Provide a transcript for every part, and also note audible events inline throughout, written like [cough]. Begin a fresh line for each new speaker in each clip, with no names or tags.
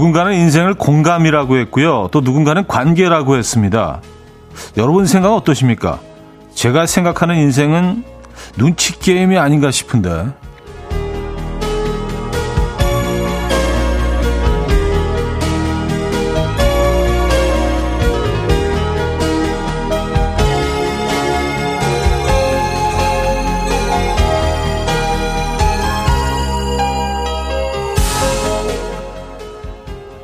누군가는 인생을 공감이라고 했고요. 또 누군가는 관계라고 했습니다. 여러분 생각은 어떠십니까? 제가 생각하는 인생은 눈치 게임이 아닌가 싶은데.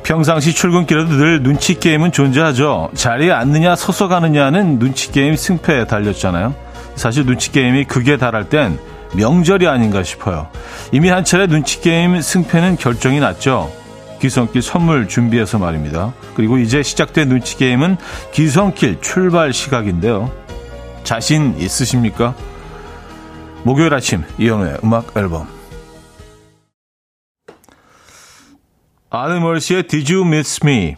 평상시 출근길에도 늘 눈치 게임은 존재하죠. 자리에 앉느냐 서서 가느냐는 눈치 게임 승패에 달렸잖아요. 사실 눈치 게임이 극에 달할 땐 명절이 아닌가 싶어요. 이미 한 차례 눈치 게임 승패는 결정이 났죠. 귀성길 선물 준비해서 말입니다. 그리고 이제 시작된 눈치 게임은 귀성길 출발 시각인데요. 자신 있으십니까? 목요일 아침 이현우의 음악 앨범 아드멀시의 Did You Miss Me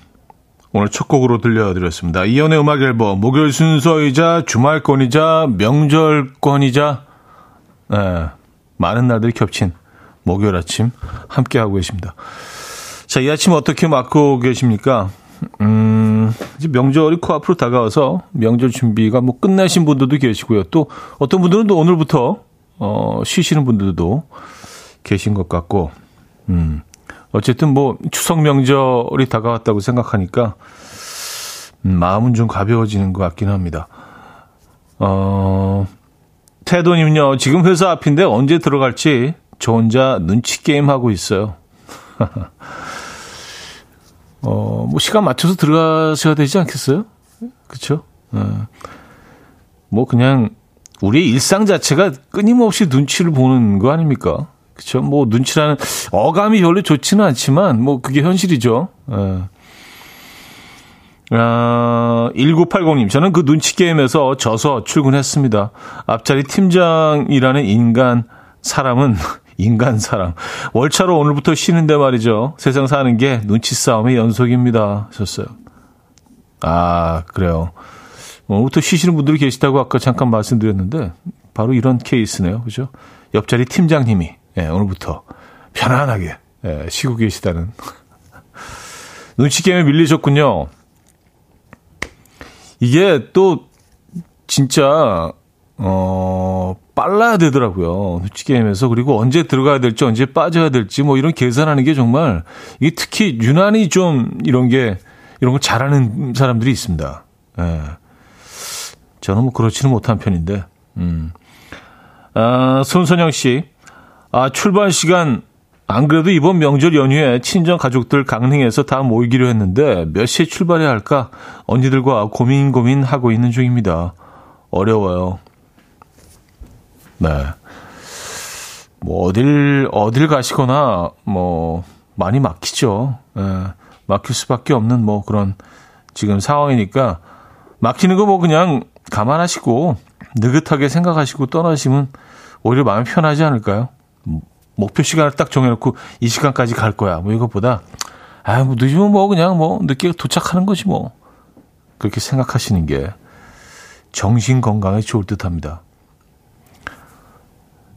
오늘 첫 곡으로 들려드렸습니다. 이연의 음악 앨범 목요일 순서이자 주말권이자 명절권이자 네, 많은 날들이 겹친 목요일 아침 함께하고 계십니다. 자, 이 아침 어떻게 맞고 계십니까? 음, 이제 명절이 코앞으로 다가와서 명절 준비가 뭐 끝나신 분들도 계시고요. 또 어떤 분들은 또 오늘부터 어, 쉬시는 분들도 계신 것 같고, 음, 어쨌든 뭐 추석 명절이 다가왔다고 생각하니까 음, 마음은 좀 가벼워지는 것 같긴 합니다. 어, 태도님요, 지금 회사 앞인데 언제 들어갈지 저 혼자 눈치 게임 하고 있어요. [laughs] 어, 뭐 시간 맞춰서 들어가셔야 되지 않겠어요? 그쵸? 어, 뭐 그냥 우리의 일상 자체가 끊임없이 눈치를 보는 거 아닙니까? 그쵸. 뭐, 눈치라는, 어감이 별로 좋지는 않지만, 뭐, 그게 현실이죠. 예. 아, 1980님, 저는 그 눈치 게임에서 져서 출근했습니다. 앞자리 팀장이라는 인간, 사람은, [laughs] 인간 사람. 월차로 오늘부터 쉬는데 말이죠. 세상 사는 게 눈치 싸움의 연속입니다. 하셨어요. 아, 그래요. 오늘부터 쉬시는 분들이 계시다고 아까 잠깐 말씀드렸는데, 바로 이런 케이스네요. 그죠? 옆자리 팀장님이. 예, 오늘부터 편안하게 예, 쉬고 계시다는 [laughs] 눈치 게임에 밀리셨군요. 이게 또 진짜 어 빨라야 되더라고요. 눈치 게임에서 그리고 언제 들어가야 될지 언제 빠져야 될지 뭐 이런 계산하는 게 정말 이게 특히 유난히 좀 이런 게 이런 거 잘하는 사람들이 있습니다. 예. 저는 뭐 그렇지는 못한 편인데. 음. 아, 손선영 씨. 아, 출발 시간 안 그래도 이번 명절 연휴에 친정 가족들 강릉에서 다 모이기로 했는데 몇 시에 출발해야 할까 언니들과 고민 고민 하고 있는 중입니다. 어려워요. 네. 뭐 어딜 어딜 가시거나 뭐 많이 막히죠. 예. 막힐 수밖에 없는 뭐 그런 지금 상황이니까 막히는 거 뭐 그냥 감안하시고 느긋하게 생각하시고 떠나시면 오히려 마음이 편하지 않을까요? 목표 시간을 딱 정해놓고 이 시간까지 갈 거야. 뭐 이것보다 아, 뭐 늦으면 뭐 그냥 뭐 늦게 도착하는 거지 뭐. 그렇게 생각하시는 게 정신 건강에 좋을 듯 합니다.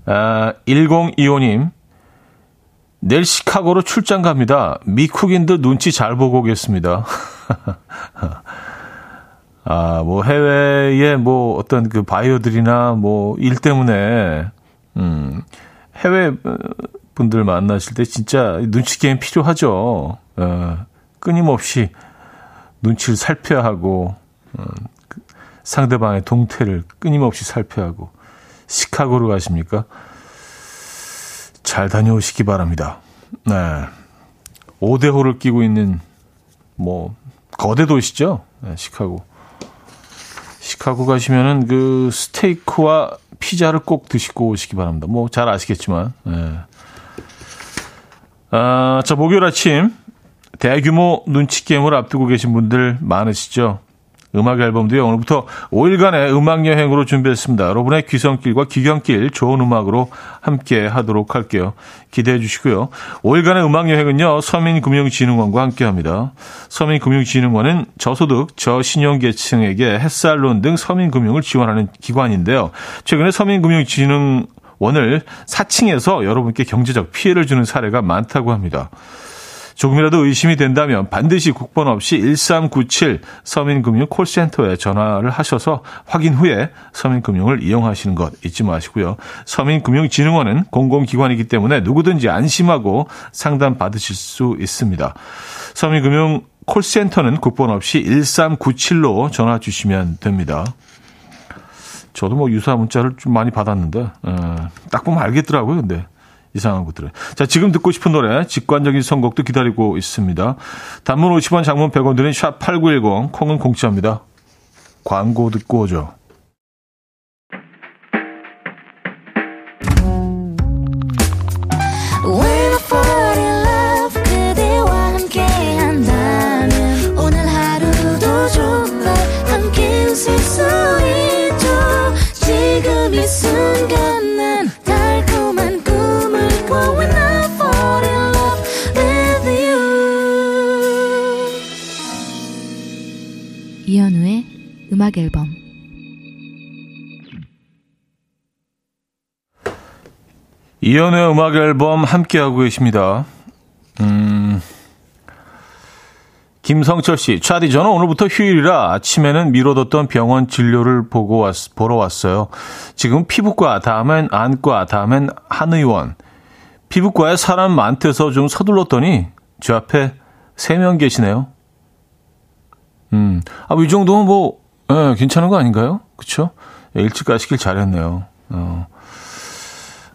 아, 1025님. 내일 시카고로 출장 갑니다. 미국인들 눈치 잘 보고 오겠습니다. [laughs] 아, 뭐 해외에 뭐 어떤 그 바이어들이나 뭐 일 때문에 음, 해외 분들 만나실 때 진짜 눈치 게임 필요하죠. 어, 끊임없이 눈치를 살펴야 하고 어, 상대방의 동태를 끊임없이 살펴야 하고 시카고로 가십니까? 잘 다녀오시기 바랍니다. 네. 5대호를 끼고 있는 뭐 거대 도시죠. 네, 시카고. 시카고 가시면은 그 스테이크와 피자를 꼭 드시고 오시기 바랍니다. 뭐 잘 아시겠지만. 예. 아, 자, 목요일 아침 대규모 눈치 게임을 앞두고 계신 분들 많으시죠? 음악 앨범도요. 오늘부터 5일간의 음악 여행으로 준비했습니다. 여러분의 귀성길과 귀경길 좋은 음악으로 함께 하도록 할게요. 기대해 주시고요. 5일간의 음악 여행은요. 서민금융진흥원과 함께 합니다. 서민금융진흥원은 저소득, 저신용계층에게 햇살론 등 서민금융을 지원하는 기관인데요. 최근에 서민금융진흥 원을 4층에서 여러분께 경제적 피해를 주는 사례가 많다고 합니다. 조금이라도 의심이 된다면 반드시 국번 없이 1397 서민금융 콜센터에 전화를 하셔서 확인 후에 서민금융을 이용하시는 것 잊지 마시고요. 서민금융진흥원은 공공기관이기 때문에 누구든지 안심하고 상담 받으실 수 있습니다. 서민금융 콜센터는 국번 없이 1397로 전화 주시면 됩니다. 저도 뭐 유사 문자를 좀 많이 받았는데, 에, 딱 보면 알겠더라고요, 근데. 이상한 것들을. 자, 지금 듣고 싶은 노래, 직관적인 선곡도 기다리고 있습니다. 단문 50원, 장문 100원 드는 샵8910, 콩은 공짜입니다. 광고 듣고 오죠.
음악 앨범
이연의 음악 앨범 함께하고 계십니다. 음, 김성철 씨, 차디, 저는 오늘부터 휴일이라 아침에는 미뤄뒀던 병원 진료를 보고 왔, 보러 왔어요. 지금 피부과, 다음엔 안과, 다음엔 한의원. 피부과에 사람 많대서 좀 서둘렀더니 저 앞에 세 명 계시네요. 음, 아, 이 정도면 뭐, 네, 괜찮은 거 아닌가요? 그쵸? 일찍 가시길 잘했네요. 어.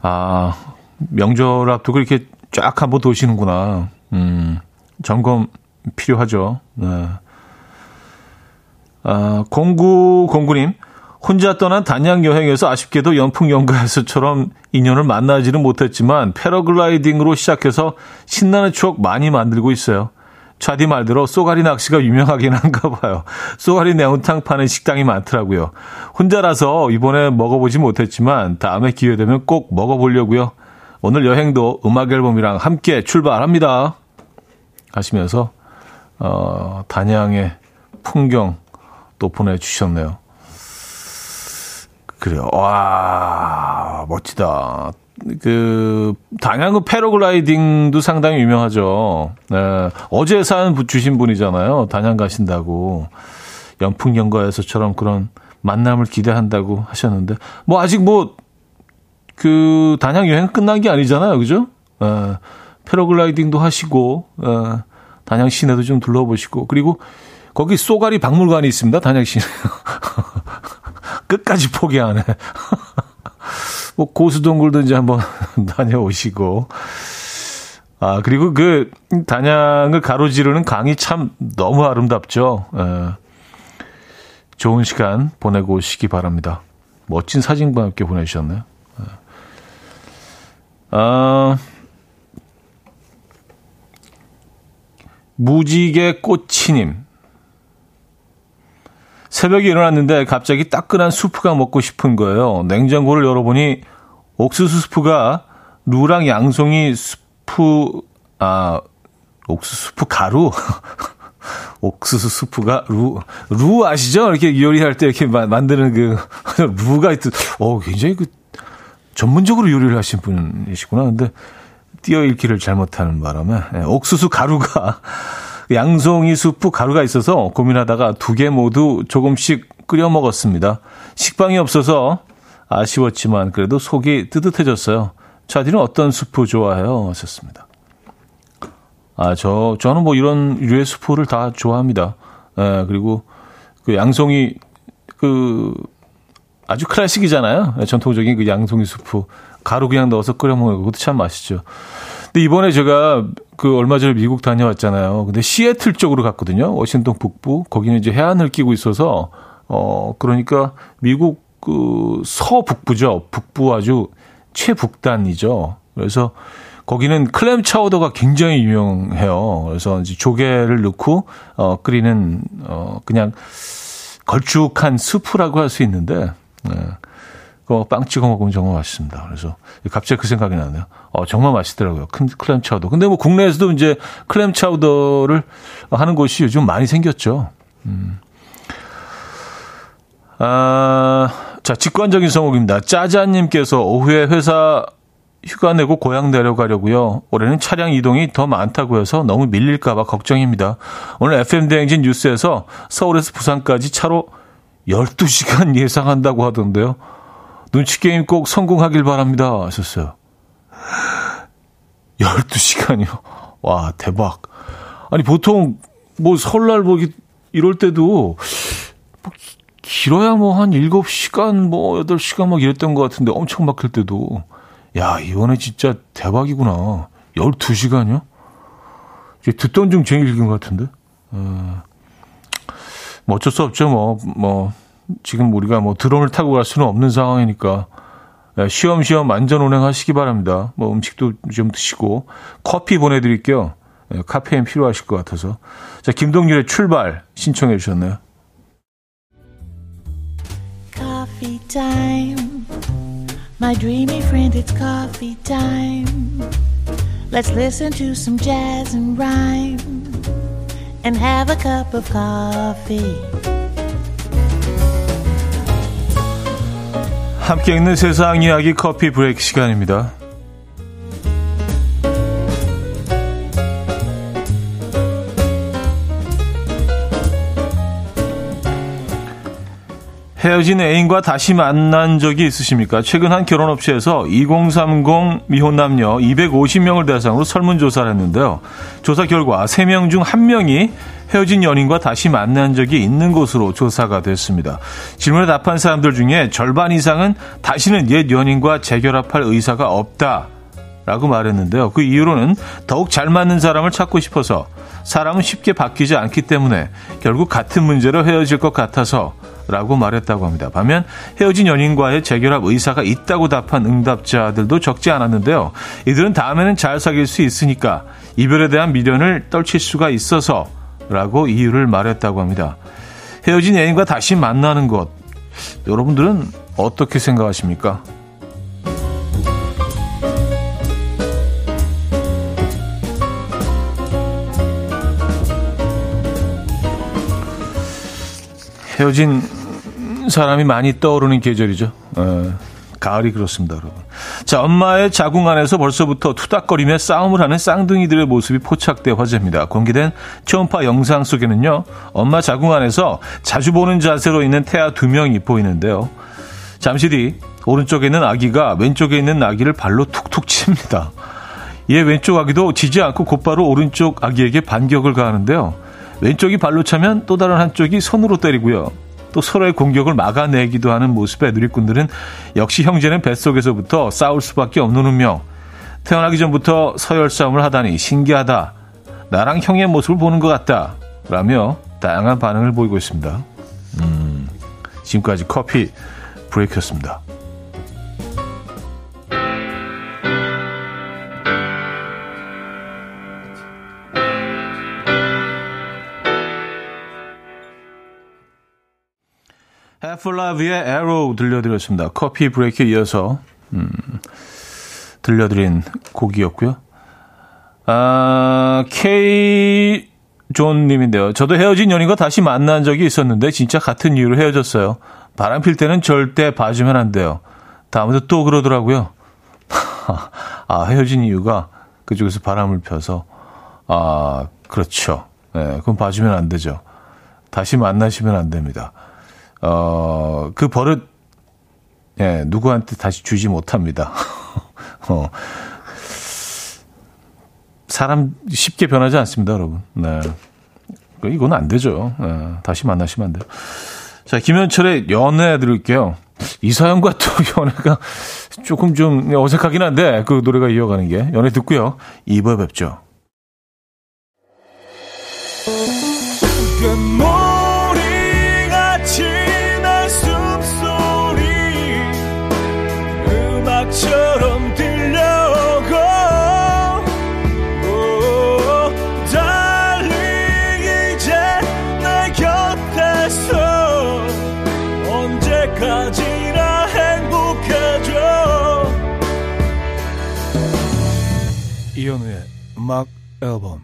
아, 명절 앞두고 이렇게 쫙 한번 도시는구나. 음, 점검 필요하죠. 네. 아, 0909님, 혼자 떠난 단양 여행에서 아쉽게도 연풍 연가에서처럼 인연을 만나지는 못했지만 패러글라이딩으로 시작해서 신나는 추억 많이 만들고 있어요. 차디 말대로 쏘가리 낚시가 유명하긴 한가 봐요. 쏘가리 매운탕 파는 식당이 많더라고요. 혼자라서 이번에 먹어보지 못했지만 다음에 기회 되면 꼭 먹어보려고요. 오늘 여행도 음악 앨범이랑 함께 출발합니다. 하시면서 어, 단양의 풍경 또 보내주셨네요. 그래요. 와 멋지다. 그 단양은 패러글라이딩도 상당히 유명하죠. 네. 어제 사연 주신 분이잖아요. 단양 가신다고 연풍연가에서처럼 그런 만남을 기대한다고 하셨는데 뭐 아직 뭐 그 단양 여행 끝난 게 아니잖아요, 그죠? 네. 패러글라이딩도 하시고 네. 단양 시내도 좀 둘러보시고 그리고 거기 쏘가리 박물관이 있습니다. 단양 시내 [laughs] 끝까지 포기 안 해. 뭐 고수동굴도 이제 한번 [laughs] 다녀오시고. 아, 그리고 그 단양을 가로지르는 강이 참 너무 아름답죠. 에, 예. 좋은 시간 보내고 오시기 바랍니다. 멋진 사진과 함께 보내주셨네요. 에. 예. 아, 무지개 꽃치님. 새벽에 일어났는데 갑자기 따끈한 수프가 먹고 싶은 거예요. 냉장고를 열어보니 옥수수 수프가 루랑 양송이 수프, 아, 옥수수 수프 가루? [laughs] 옥수수 수프가 루, 루 아시죠? 이렇게 요리할 때 이렇게 마, 만드는 그, [laughs] 루가 있듯, 어, 굉장히 그, 전문적으로 요리를 하신 분이시구나. 근데, 띄어 읽기를 잘못하는 바람에, 예, 옥수수 가루가 양송이 수프 가루가 있어서 고민하다가 두 개 모두 조금씩 끓여 먹었습니다. 식빵이 없어서 아쉬웠지만 그래도 속이 뜨뜻해졌어요. 차디는 어떤 수프 좋아해요? 하셨습니다. 아, 저, 저는 뭐 이런 류의 수프를 다 좋아합니다. 예, 그리고 그 양송이 그 아주 클래식이잖아요. 예, 전통적인 그 양송이 수프. 가루 그냥 넣어서 끓여 먹는 것도 참 맛있죠. 근데 이번에 제가 그 얼마 전에 미국 다녀왔잖아요. 근데 시애틀 쪽으로 갔거든요. 워싱턴 북부. 거기는 이제 해안을 끼고 있어서 어 그러니까 미국 그 서북부죠. 북부 아주 최북단이죠. 그래서 거기는 클램 차우더가 굉장히 유명해요. 그래서 이제 조개를 넣고 어 끓이는 어 그냥 걸쭉한 수프라고 할 수 있는데 네. 그빵 찍어 먹으면 정말 맛있습니다. 그래서 갑자기 그 생각이 나네요. 어, 정말 맛있더라고요. 클램 차우더. 근데 뭐 국내에서도 이제 클램 차우더를 하는 곳이 요즘 많이 생겼죠. 음. 아, 자, 직관적인 성곡입니다. 짜자님께서 오후에 회사 휴가 내고 고향 내려가려고요. 올해는 차량 이동이 더 많다고 해서 너무 밀릴까봐 걱정입니다. 오늘 FM대행진 뉴스에서 서울에서 부산까지 차로 12시간 [laughs] 예상한다고 하던데요. 눈치 게임 꼭 성공하길 바랍니다. 하셨어요. [laughs] 12시간이요. 와, 대박. 아니, 보통, 뭐, 설날 뭐, 이럴 때도, 뭐, 길어야 뭐, 한 7시간, 뭐, 8시간 막 이랬던 것 같은데, 엄청 막힐 때도. 야, 이번에 진짜 대박이구나. 12시간이요? 듣던 중 제일 길긴 것 같은데. 어, 뭐 어쩔 수 없죠. 뭐, 뭐, 지금 우리가 뭐 드론을 타고 갈 수는 없는 상황이니까. 네, 쉬엄쉬엄 안전 운행하시기 바랍니다. 뭐 음식도 좀 드시고 커피 보내드릴게요. 네, 카페인 필요하실 것 같아서. 자, 김동률의 출발 신청해 주셨네요. Coffee time. My dreamy friend, it's coffee time. Let's listen to some jazz and rhyme and have a cup of coffee. 함께 있는 세상 이야기 커피 브레이크 시간입니다. 헤어진 애인과 다시 만난 적이 있으십니까? 최근 한 결혼업체에서 2030 미혼 남녀 250명을 대상으로 설문조사를 했는데요. 조사 결과 3명 중 1명이 헤어진 연인과 다시 만난 적이 있는 것으로 조사가 됐습니다. 질문에 답한 사람들 중에 절반 이상은 다시는 옛 연인과 재결합할 의사가 없다. 라고 말했는데요. 그 이유로는 더욱 잘 맞는 사람을 찾고 싶어서 사람은 쉽게 바뀌지 않기 때문에 결국 같은 문제로 헤어질 것 같아서 라고 말했다고 합니다. 반면 헤어진 연인과의 재결합 의사가 있다고 답한 응답자들도 적지 않았는데요. 이들은 다음에는 잘 사귈 수 있으니까 이별에 대한 미련을 떨칠 수가 있어서 라고 이유를 말했다고 합니다. 헤어진 애인과 다시 만나는 것. 여러분들은 어떻게 생각하십니까? 헤어진 사람이 많이 떠오르는 계절이죠. 에. 가을이 그렇습니다, 여러분. 자, 엄마의 자궁 안에서 벌써부터 투닥거리며 싸움을 하는 쌍둥이들의 모습이 포착돼 화제입니다. 공개된 초음파 영상 속에는요, 엄마 자궁 안에서 자주 보는 자세로 있는 태아 두 명이 보이는데요. 잠시 뒤 오른쪽에 있는 아기가 왼쪽에 있는 아기를 발로 툭툭 칩니다. 이에 왼쪽 아기도 지지 않고 곧바로 오른쪽 아기에게 반격을 가하는데요. 왼쪽이 발로 차면 또 다른 한쪽이 손으로 때리고요. 또 서로의 공격을 막아내기도 하는 모습에 누리꾼들은 역시 형제는 뱃속에서부터 싸울 수밖에 없는 운명. 태어나기 전부터 서열 싸움을 하다니 신기하다. 나랑 형의 모습을 보는 것 같다. 라며 다양한 반응을 보이고 있습니다. 음, 지금까지 커피 브레이크였습니다. 해플라비의 에로 들려드렸습니다. coffee break에 이어서 음, 들려드린 곡이었고요. 아, K 존 님인데요. 저도 헤어진 연인과 다시 만난 적이 있었는데 진짜 같은 이유로 헤어졌어요. 바람 필 때는 절대 봐주면 안 돼요. 다음에도 또 그러더라고요. [laughs] 아, 헤어진 이유가 그쪽에서 바람을 펴서 아, 그렇죠. 네, 그럼 봐주면 안 되죠. 다시 만나시면 안 됩니다. 어, 그 버릇, 예, 누구한테 다시 주지 못합니다. [laughs] 어. 사람 쉽게 변하지 않습니다, 여러분. 네. 이건 안 되죠. 네, 다시 만나시면 안 돼요. 자, 김현철의 연애 들을게요. 이 사연과 또 [laughs] 연애가 조금 좀 어색하긴 한데 그 노래가 이어가는 게 연애 듣고요. 2부에 뵙죠. 음악 앨범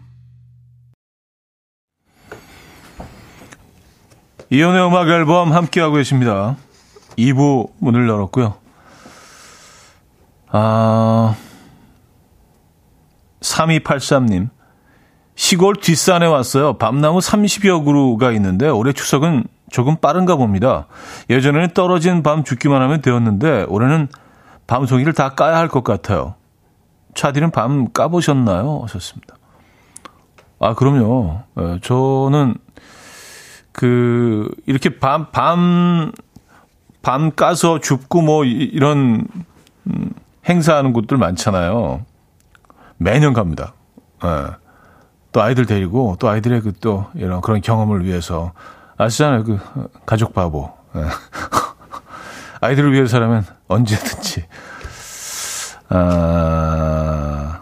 이현우의 음악 앨범 함께하고 계십니다. 2부 문을 열었고요. 아... 3283님. 시골 뒷산에 왔어요. 밤나무 30여 그루가 있는데 올해 추석은 조금 빠른가 봅니다. 예전에는 떨어진 밤 죽기만 하면 되었는데 올해는 밤송이를 다 까야 할 것 같아요. 차디는 밤 까보셨나요? 하셨습니다. 아, 그럼요. 네, 저는 그 이렇게 밤, 밤, 밤 까서 줍고 뭐 이런 음, 행사하는 곳들 많잖아요. 매년 갑니다. 네. 또 아이들 데리고 또 아이들의 그 또 이런 그런 경험을 위해서 아시잖아요. 그 가족 바보. 네. [laughs] 아이들을 위해서라면 언제든지. 아,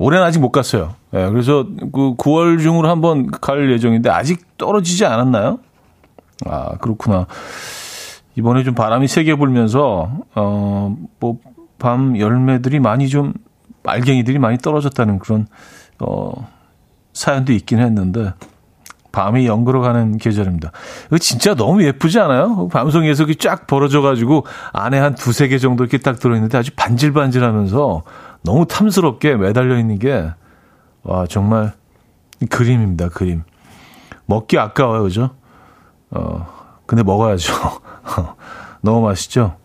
올해는 아직 못 갔어요. 네, 그래서 그 9월 중으로 한번 갈 예정인데 아직 떨어지지 않았나요? 아, 그렇구나. 이번에 좀 바람이 세게 불면서, 어, 뭐, 밤 열매들이 많이 좀, 알갱이들이 많이 떨어졌다는 그런, 어, 사연도 있긴 했는데, 밤이 연그러 가는 계절입니다. 이거 진짜 너무 예쁘지 않아요? 밤송이에서 쫙 벌어져가지고 안에 한 두세 개 정도 이렇게 딱 들어있는데 아주 반질반질 하면서 너무 탐스럽게 매달려 있는 게, 와, 정말 그림입니다, 그림. 먹기 아까워요, 그죠? 어, 근데 먹어야죠. [laughs] 너무 맛있죠?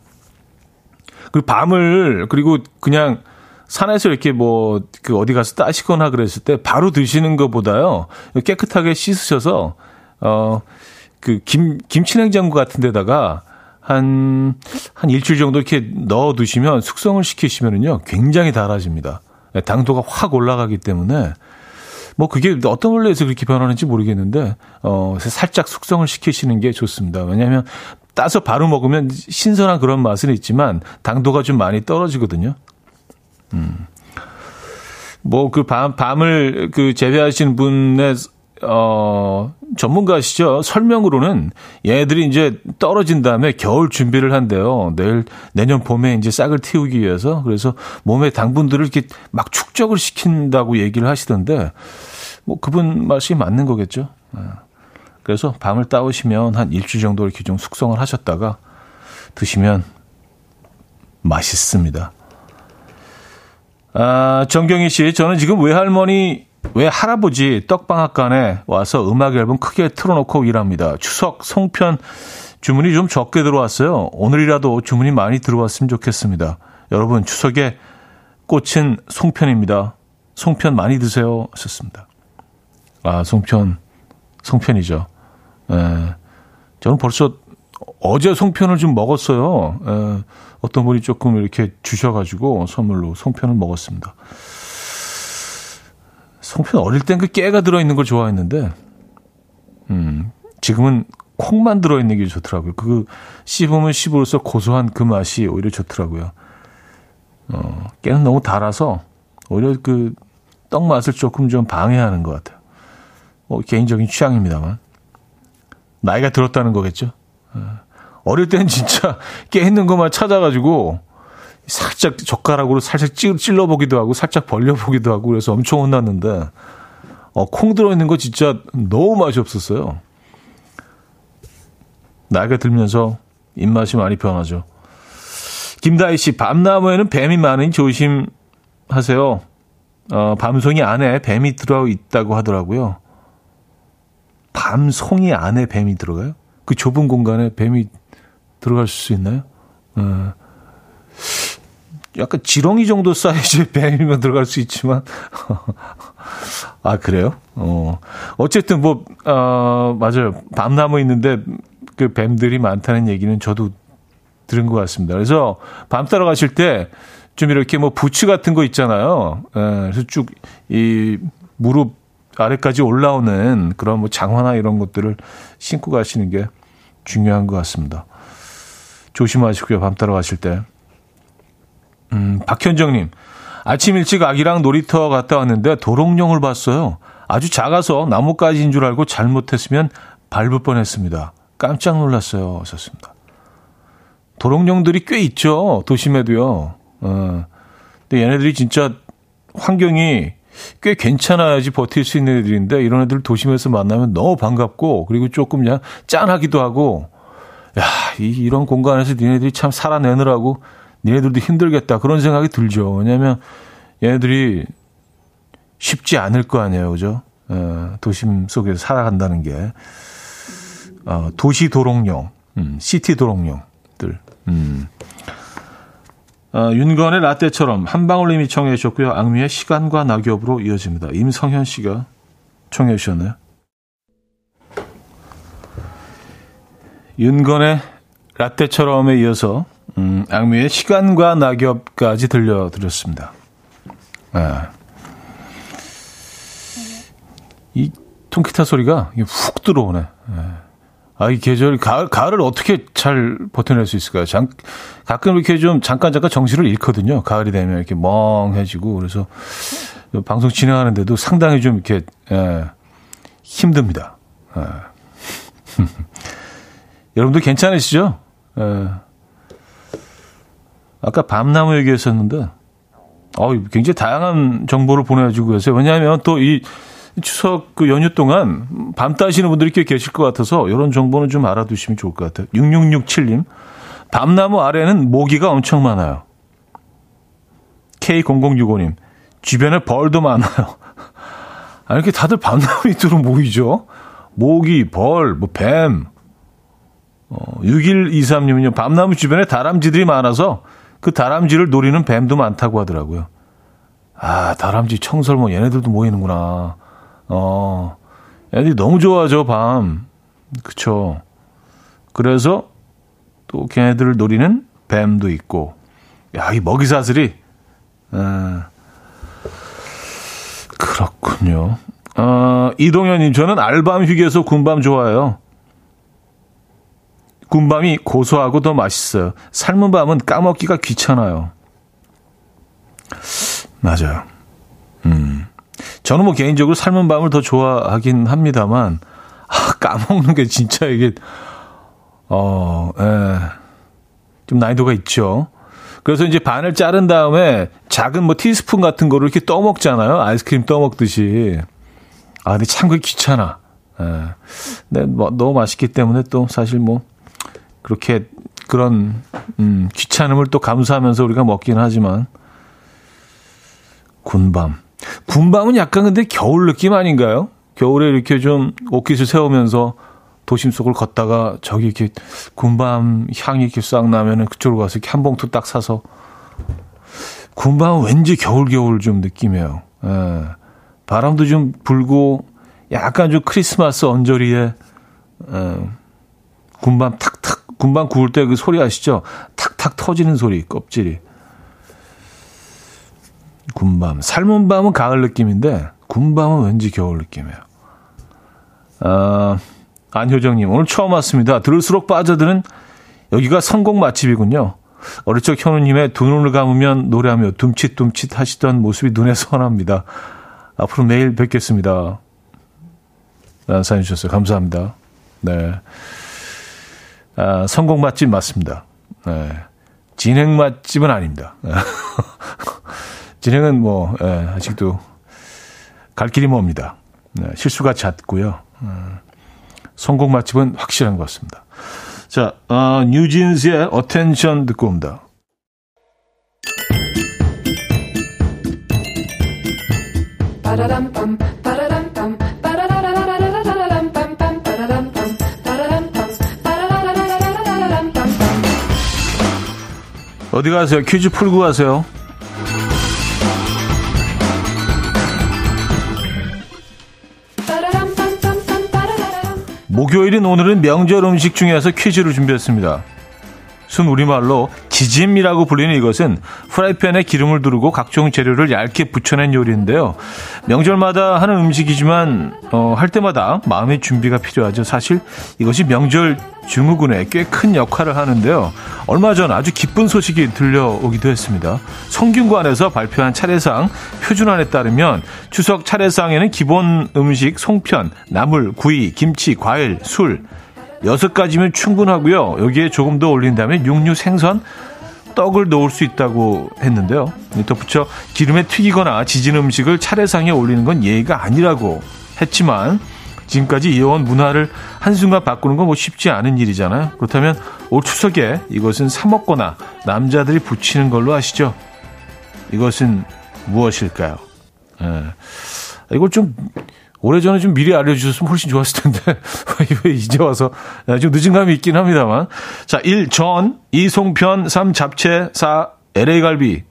그리고 밤을, 그리고 그냥 산에서 이렇게 뭐, 그 어디 가서 따시거나 그랬을 때 바로 드시는 것보다요, 깨끗하게 씻으셔서, 어, 그 김, 김치 냉장고 같은 데다가 한, 한 일주일 정도 이렇게 넣어 두시면 숙성을 시키시면은요, 굉장히 달아집니다. 예, 당도가 확 올라가기 때문에, 뭐 그게 어떤 원리에서 그렇게 변하는지 모르겠는데, 어, 살짝 숙성을 시키시는 게 좋습니다. 왜냐하면 따서 바로 먹으면 신선한 그런 맛은 있지만, 당도가 좀 많이 떨어지거든요. 음. 뭐 그 밤, 밤을 그 재배하신 분의 어, 전문가시죠. 설명으로는 얘네들이 이제 떨어진 다음에 겨울 준비를 한대요. 내일, 내년 봄에 이제 싹을 틔우기 위해서. 그래서 몸의 당분들을 이렇게 막 축적을 시킨다고 얘기를 하시던데, 뭐 그분 말씀이 맞는 거겠죠. 예. 그래서 밤을 따오시면 한 일주일 정도 이렇게 좀 숙성을 하셨다가 드시면 맛있습니다. 아, 정경희 씨, 저는 지금 외할머니 왜 할아버지 떡방앗간에 와서 음악 앨범 크게 틀어놓고 일합니다. 추석 송편 주문이 좀 적게 들어왔어요. 오늘이라도 주문이 많이 들어왔으면 좋겠습니다. 여러분 추석에 꽃은 송편입니다. 송편 많이 드세요. 하셨습니다. 아 송편 송편이죠. 에, 저는 벌써 어제 송편을 좀 먹었어요. 에, 어떤 분이 조금 이렇게 주셔가지고 선물로 송편을 먹었습니다. 송편 어릴 땐 그 깨가 들어있는 걸 좋아했는데, 음, 지금은 콩만 들어있는 게 좋더라고요. 그 씹으면 씹을수록 고소한 그 맛이 오히려 좋더라고요. 어, 깨는 너무 달아서 오히려 그 떡 맛을 조금 좀 방해하는 것 같아요. 뭐 개인적인 취향입니다만. 나이가 들었다는 거겠죠. 어, 어릴 때는 진짜 [laughs] 깨 있는 것만 찾아가지고 살짝 젓가락으로 살짝 찔러 보기도 하고 살짝 벌려 보기도 하고 그래서 엄청 혼났는데 어, 콩 들어있는 거 진짜 너무 맛이 없었어요. 나이가 들면서 입맛이 많이 변하죠. 김다희 씨, 밤나무에는 뱀이 많으니 조심하세요. 어, 밤송이 안에 뱀이 들어 있다고 하더라고요. 밤송이 안에 뱀이 들어가요? 그 좁은 공간에 뱀이 들어갈 수 있나요? 어, 약간 지렁이 정도 사이즈의 [laughs] 뱀이면 들어갈 수 있지만 [laughs] 아 그래요? 어 어쨌든 뭐 어, 맞아요 밤나무 있는데 그 뱀들이 많다는 얘기는 저도 들은 것 같습니다. 그래서 밤 따라 가실 때 좀 이렇게 뭐 부츠 같은 거 있잖아요. 에, 예, 그래서 쭉 이 무릎 아래까지 올라오는 그런 뭐 장화나 이런 것들을 신고 가시는 게 중요한 것 같습니다. 조심하시고요. 밤 따라 가실 때. 음, 박현정님. 아침 일찍 아기랑 놀이터 갔다 왔는데 도롱뇽을 봤어요. 아주 작아서 나뭇가지인 줄 알고 잘못했으면 밟을 뻔했습니다. 깜짝 놀랐어요. 하셨습니다. 도롱뇽들이 꽤 있죠. 도심에도요. 어. 근데 얘네들이 진짜 환경이 꽤 괜찮아야지 버틸 수 있는 애들인데 이런 애들 도심에서 만나면 너무 반갑고 그리고 조금 그냥 짠하기도 하고 야, 이, 이런 공간에서 니네들이 참 살아내느라고 니네들도 힘들겠다. 그런 생각이 들죠. 왜냐면 얘네들이 쉽지 않을 거 아니에요, 그죠? 어, 도심 속에서 살아간다는 게 어, 도시 도롱뇽, 음, 시티 도롱뇽들. 음. 어, 윤건의 라떼처럼 한방울님이 청해 주셨고요. 악미의 시간과 낙엽으로 이어집니다. 임성현 씨가 청해 주셨네요. 윤건의 라떼처럼에 이어서 음, 악미의 시간과 낙엽까지 들려드렸습니다. 아. 이 통기타 소리가 훅 들어오네. 아, 이 계절, 가을, 가을을 어떻게 잘 버텨낼 수 있을까요? 잠, 가끔 이렇게 좀 잠깐 잠깐 정신을 잃거든요. 가을이 되면 이렇게 멍해지고. 그래서 방송 진행하는데도 상당히 좀 이렇게, 예, 힘듭니다. 예. [laughs] 여러분들 괜찮으시죠? 예. 아까 밤나무 얘기했었는데, 어, 굉장히 다양한 정보를 보내주고 계세요. 왜냐하면 또 이 추석 그 연휴 동안 밤 따시는 분들이 꽤 계실 것 같아서 이런 정보는 좀 알아두시면 좋을 것 같아요. 6667님, 밤나무 아래는 모기가 엄청 많아요. K0065님, 주변에 벌도 많아요. [laughs] 아, 이렇게 다들 밤나무 밑으로 모이죠? 모기, 벌, 뭐, 뱀. 어, 6123님은요, 밤나무 주변에 다람쥐들이 많아서 그 다람쥐를 노리는 뱀도 많다고 하더라고요. 아, 다람쥐, 청설, 뭐, 얘네들도 모이는구나. 어, 애들이 너무 좋아하죠, 밤. 그쵸. 그래서 또 걔네들을 노리는 뱀도 있고. 야, 이 먹이사슬이, 에, 그렇군요. 어, 이동현님, 저는 알밤 휴게소 군밤 좋아해요. 군밤이 고소하고 더 맛있어요. 삶은 밤은 까먹기가 귀찮아요. 맞아요. 음. 저는 뭐 개인적으로 삶은 밤을 더 좋아하긴 합니다만, 아, 까먹는 게 진짜 이게, 어, 에, 예. 좀 난이도가 있죠. 그래서 이제 반을 자른 다음에 작은 뭐 티스푼 같은 거를 이렇게 떠먹잖아요. 아이스크림 떠먹듯이. 아, 근데 참 그게 귀찮아. 에. 예. 근데 뭐 너무 맛있기 때문에 또 사실 뭐 그렇게 그런 음, 귀찮음을 또 감수하면서 우리가 먹긴 하지만 군밤. 군밤은 약간 근데 겨울 느낌 아닌가요? 겨울에 이렇게 좀 옷깃을 세우면서 도심 속을 걷다가 저기 이렇게 군밤 향이 이렇게 싹 나면은 그쪽으로 가서 이렇게 한 봉투 딱 사서 군밤은 왠지 겨울 겨울 좀 느낌이에요. 예. 바람도 좀 불고 약간 좀 크리스마스 언저리에 예. 군밤 탁탁 군밤 구울 때 그 소리 아시죠? 탁탁 터지는 소리, 껍질이. 군밤. 삶은 밤은 가을 느낌인데, 군밤은 왠지 겨울 느낌이에요. 아, 안효정님, 오늘 처음 왔습니다. 들을수록 빠져드는 여기가 성공 맛집이군요. 어릴 적 현우님의 두 눈을 감으면 노래하며 둠칫둠칫 하시던 모습이 눈에 선합니다. 앞으로 매일 뵙겠습니다. 사연 주셨어요. 감사합니다. 네. 아, 성공 맛집 맞습니다. 네. 진행 맛집은 아닙니다. [laughs] 진행은 뭐 예, 아직도 갈 길이 멉니다. 네, 실수가 잦고요. 음, 성공 맛집은 확실한 것 같습니다. 자, 어, 뉴진스의 Attention 듣고 옵니다. 어디 가세요? 퀴즈 풀고 가세요. 목요일인 오늘은 명절 음식 중에서 퀴즈를 준비했습니다. 순 우리말로 지짐이라고 불리는 이것은 프라이팬에 기름을 두르고 각종 재료를 얇게 붙여낸 요리인데요. 명절마다 하는 음식이지만 어, 할 때마다 마음의 준비가 필요하죠. 사실 이것이 명절 증후군에 꽤 큰 역할을 하는데요. 얼마 전 아주 기쁜 소식이 들려오기도 했습니다. 성균관에서 발표한 차례상 표준안에 따르면 추석 차례상에는 기본 음식 송편, 나물, 구이, 김치, 과일, 술 여섯 가지면 충분하고요. 여기에 조금 더 올린다면 육류, 생선, 떡을 넣을 수 있다고 했는데요. 덧붙여 기름에 튀기거나 지진 음식을 차례상에 올리는 건 예의가 아니라고 했지만 지금까지 이어온 문화를 한순간 바꾸는 건 뭐 쉽지 않은 일이잖아요. 그렇다면 올 추석에 이것은 사 먹거나 남자들이 붙이는 걸로 아시죠? 이것은 무엇일까요? 예. 이걸 좀 오래전에 좀 미리 알려주셨으면 훨씬 좋았을 텐데. [laughs] 왜 이제 와서. 좀 늦은 감이 있긴 합니다만. 자, 1. 전, 2. 송편, 3. 잡채, 4. LA갈비.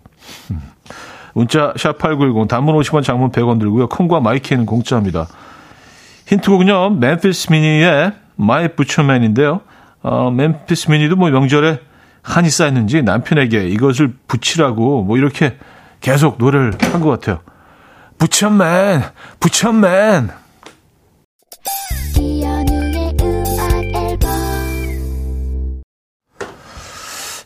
문자 샵8910 단문 50원 장문 100원 들고요. 콩과 마이키는 공짜입니다. 힌트곡은요. Memphis Minnie의 My Butcher Man인데요. 어, Memphis Minnie도 뭐 명절에 한이 쌓였는지 남편에게 이것을 붙이라고 뭐 이렇게 계속 노래를 한 것 같아요. 부천맨, 부천맨.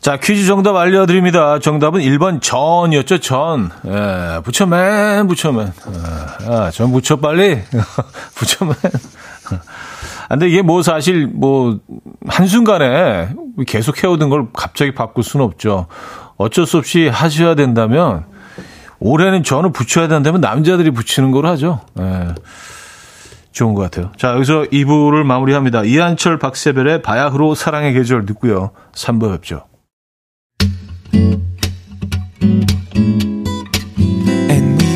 자, 퀴즈 정답 알려드립니다. 정답은 1번 전이었죠, 전. 예, 부처맨, 부처맨. 예, 아, 전 부처 빨리. [laughs] 부처맨. 아, 근데 이게 뭐 사실 뭐, 한순간에 계속 해오던 걸 갑자기 바꿀 수는 없죠. 어쩔 수 없이 하셔야 된다면, 올해는 전을 붙여야 된다면 남자들이 붙이는 걸 하죠. 예. 좋은 것 같아요. 자, 여기서 2부를 마무리합니다. 이한철, 박세별의 바야흐로 사랑의 계절 듣고요. 3부 뵙죠.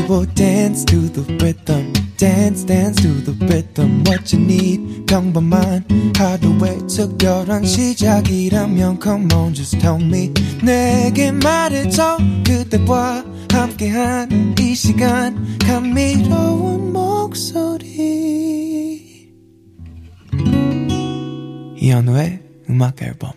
will dance to the rhythm. Dance dance to the rhythm what you need. 평범한 하루의 특별한 시작이라면 come on just tell me. 내게 말해줘 그대와 함께한 이 시간. 감미로운 목소리. 이현우의 음악 앨범.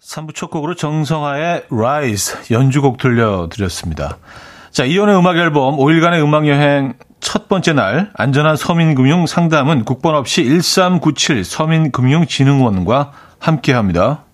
3부 첫 곡으로 정성화의 Rise 연주곡 들려드렸습니다. 자, 이연의 음악 앨범 5일간의 음악 여행 첫 번째 날 안전한 서민금융 상담은 국번 없이 1397 서민금융진흥원과 함께 합니다.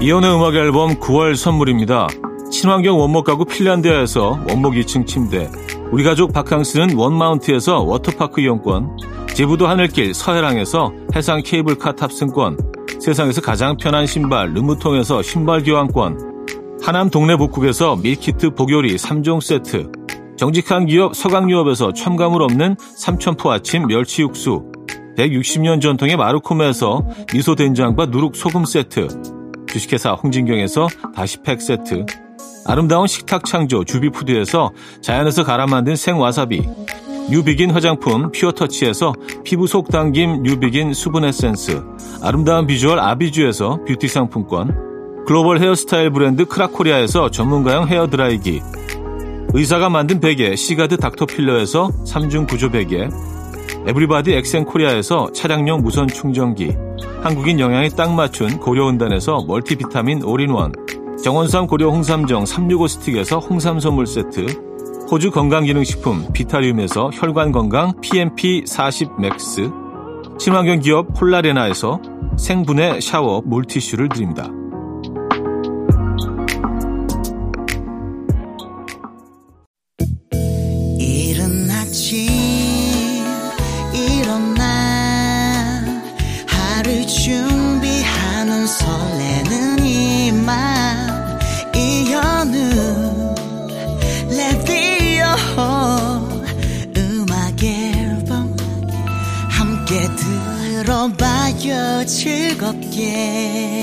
이연의 음악 앨범 9월 선물입니다. 친환경 원목 가구 핀란드에서 원목 2층 침대 우리 가족 바캉스는 원마운트에서 워터파크 이용권, 제부도 하늘길 서해랑에서 해상 케이블카 탑승권, 세상에서 가장 편한 신발 르무통에서 신발 교환권, 하남 동네 복국에서 밀키트 복요리 3종 세트, 정직한 기업 서강유업에서 첨가물 없는 삼천포 아침 멸치 육수, 160년 전통의 마루코메에서 미소 된장과 누룩 소금 세트, 주식회사 홍진경에서 다시팩 세트, 아름다운 식탁 창조 주비푸드에서 자연에서 갈아 만든 생와사비 뉴비긴 화장품 퓨어터치에서 피부 속 당김 뉴비긴 수분 에센스 아름다운 비주얼 아비주에서 뷰티 상품권 글로벌 헤어스타일 브랜드 크라코리아에서 전문가용 헤어드라이기 의사가 만든 베개 시가드 닥터필러에서 3중 구조 베개 에브리바디 엑센코리아에서 차량용 무선 충전기 한국인 영양에 딱 맞춘 고려은단에서 멀티비타민 올인원 정원삼 고려 홍삼정 365 스틱에서 홍삼 선물 세트, 호주 건강기능식품 비타리움에서 혈관건강 PMP 40 맥스, 친환경 기업 폴라레나에서 생분해 샤워 물티슈를 드립니다. 들어봐요. 즐겁게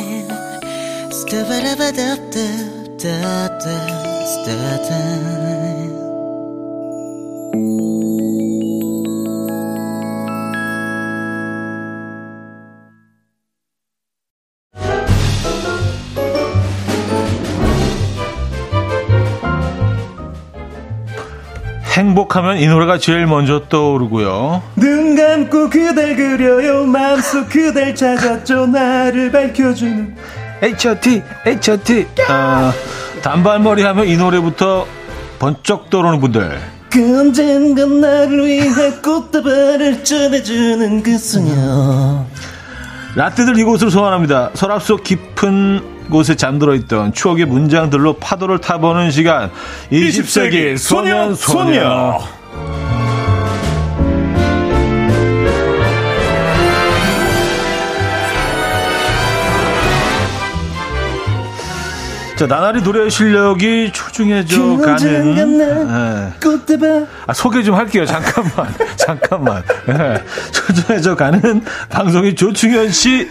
행복하면 이 노래가 제일 먼저 떠오르고요.
눈 감고 그댈 그려요. 마음속 그댈 찾았죠. 나를 밝혀주는
H.O.T. H.O.T. 아, 단발머리 하면 이 노래부터 번쩍 떠오르는 분들.
그 언젠가 나를 위해 꽃다발을 전해주는 그 소녀.
라떼들 이곳을 소환합니다. 서랍 속 깊은 곳에 잠들어 있던 추억의 문장들로 파도를 타보는 시간 20세기 소년 소녀. 자, 나날이 노래 실력이 초중해져 가는. 네. 아, 소개 좀 할게요. 잠깐만. [laughs] 잠깐만. 네. 초중해져 가는 방송이 조충현 씨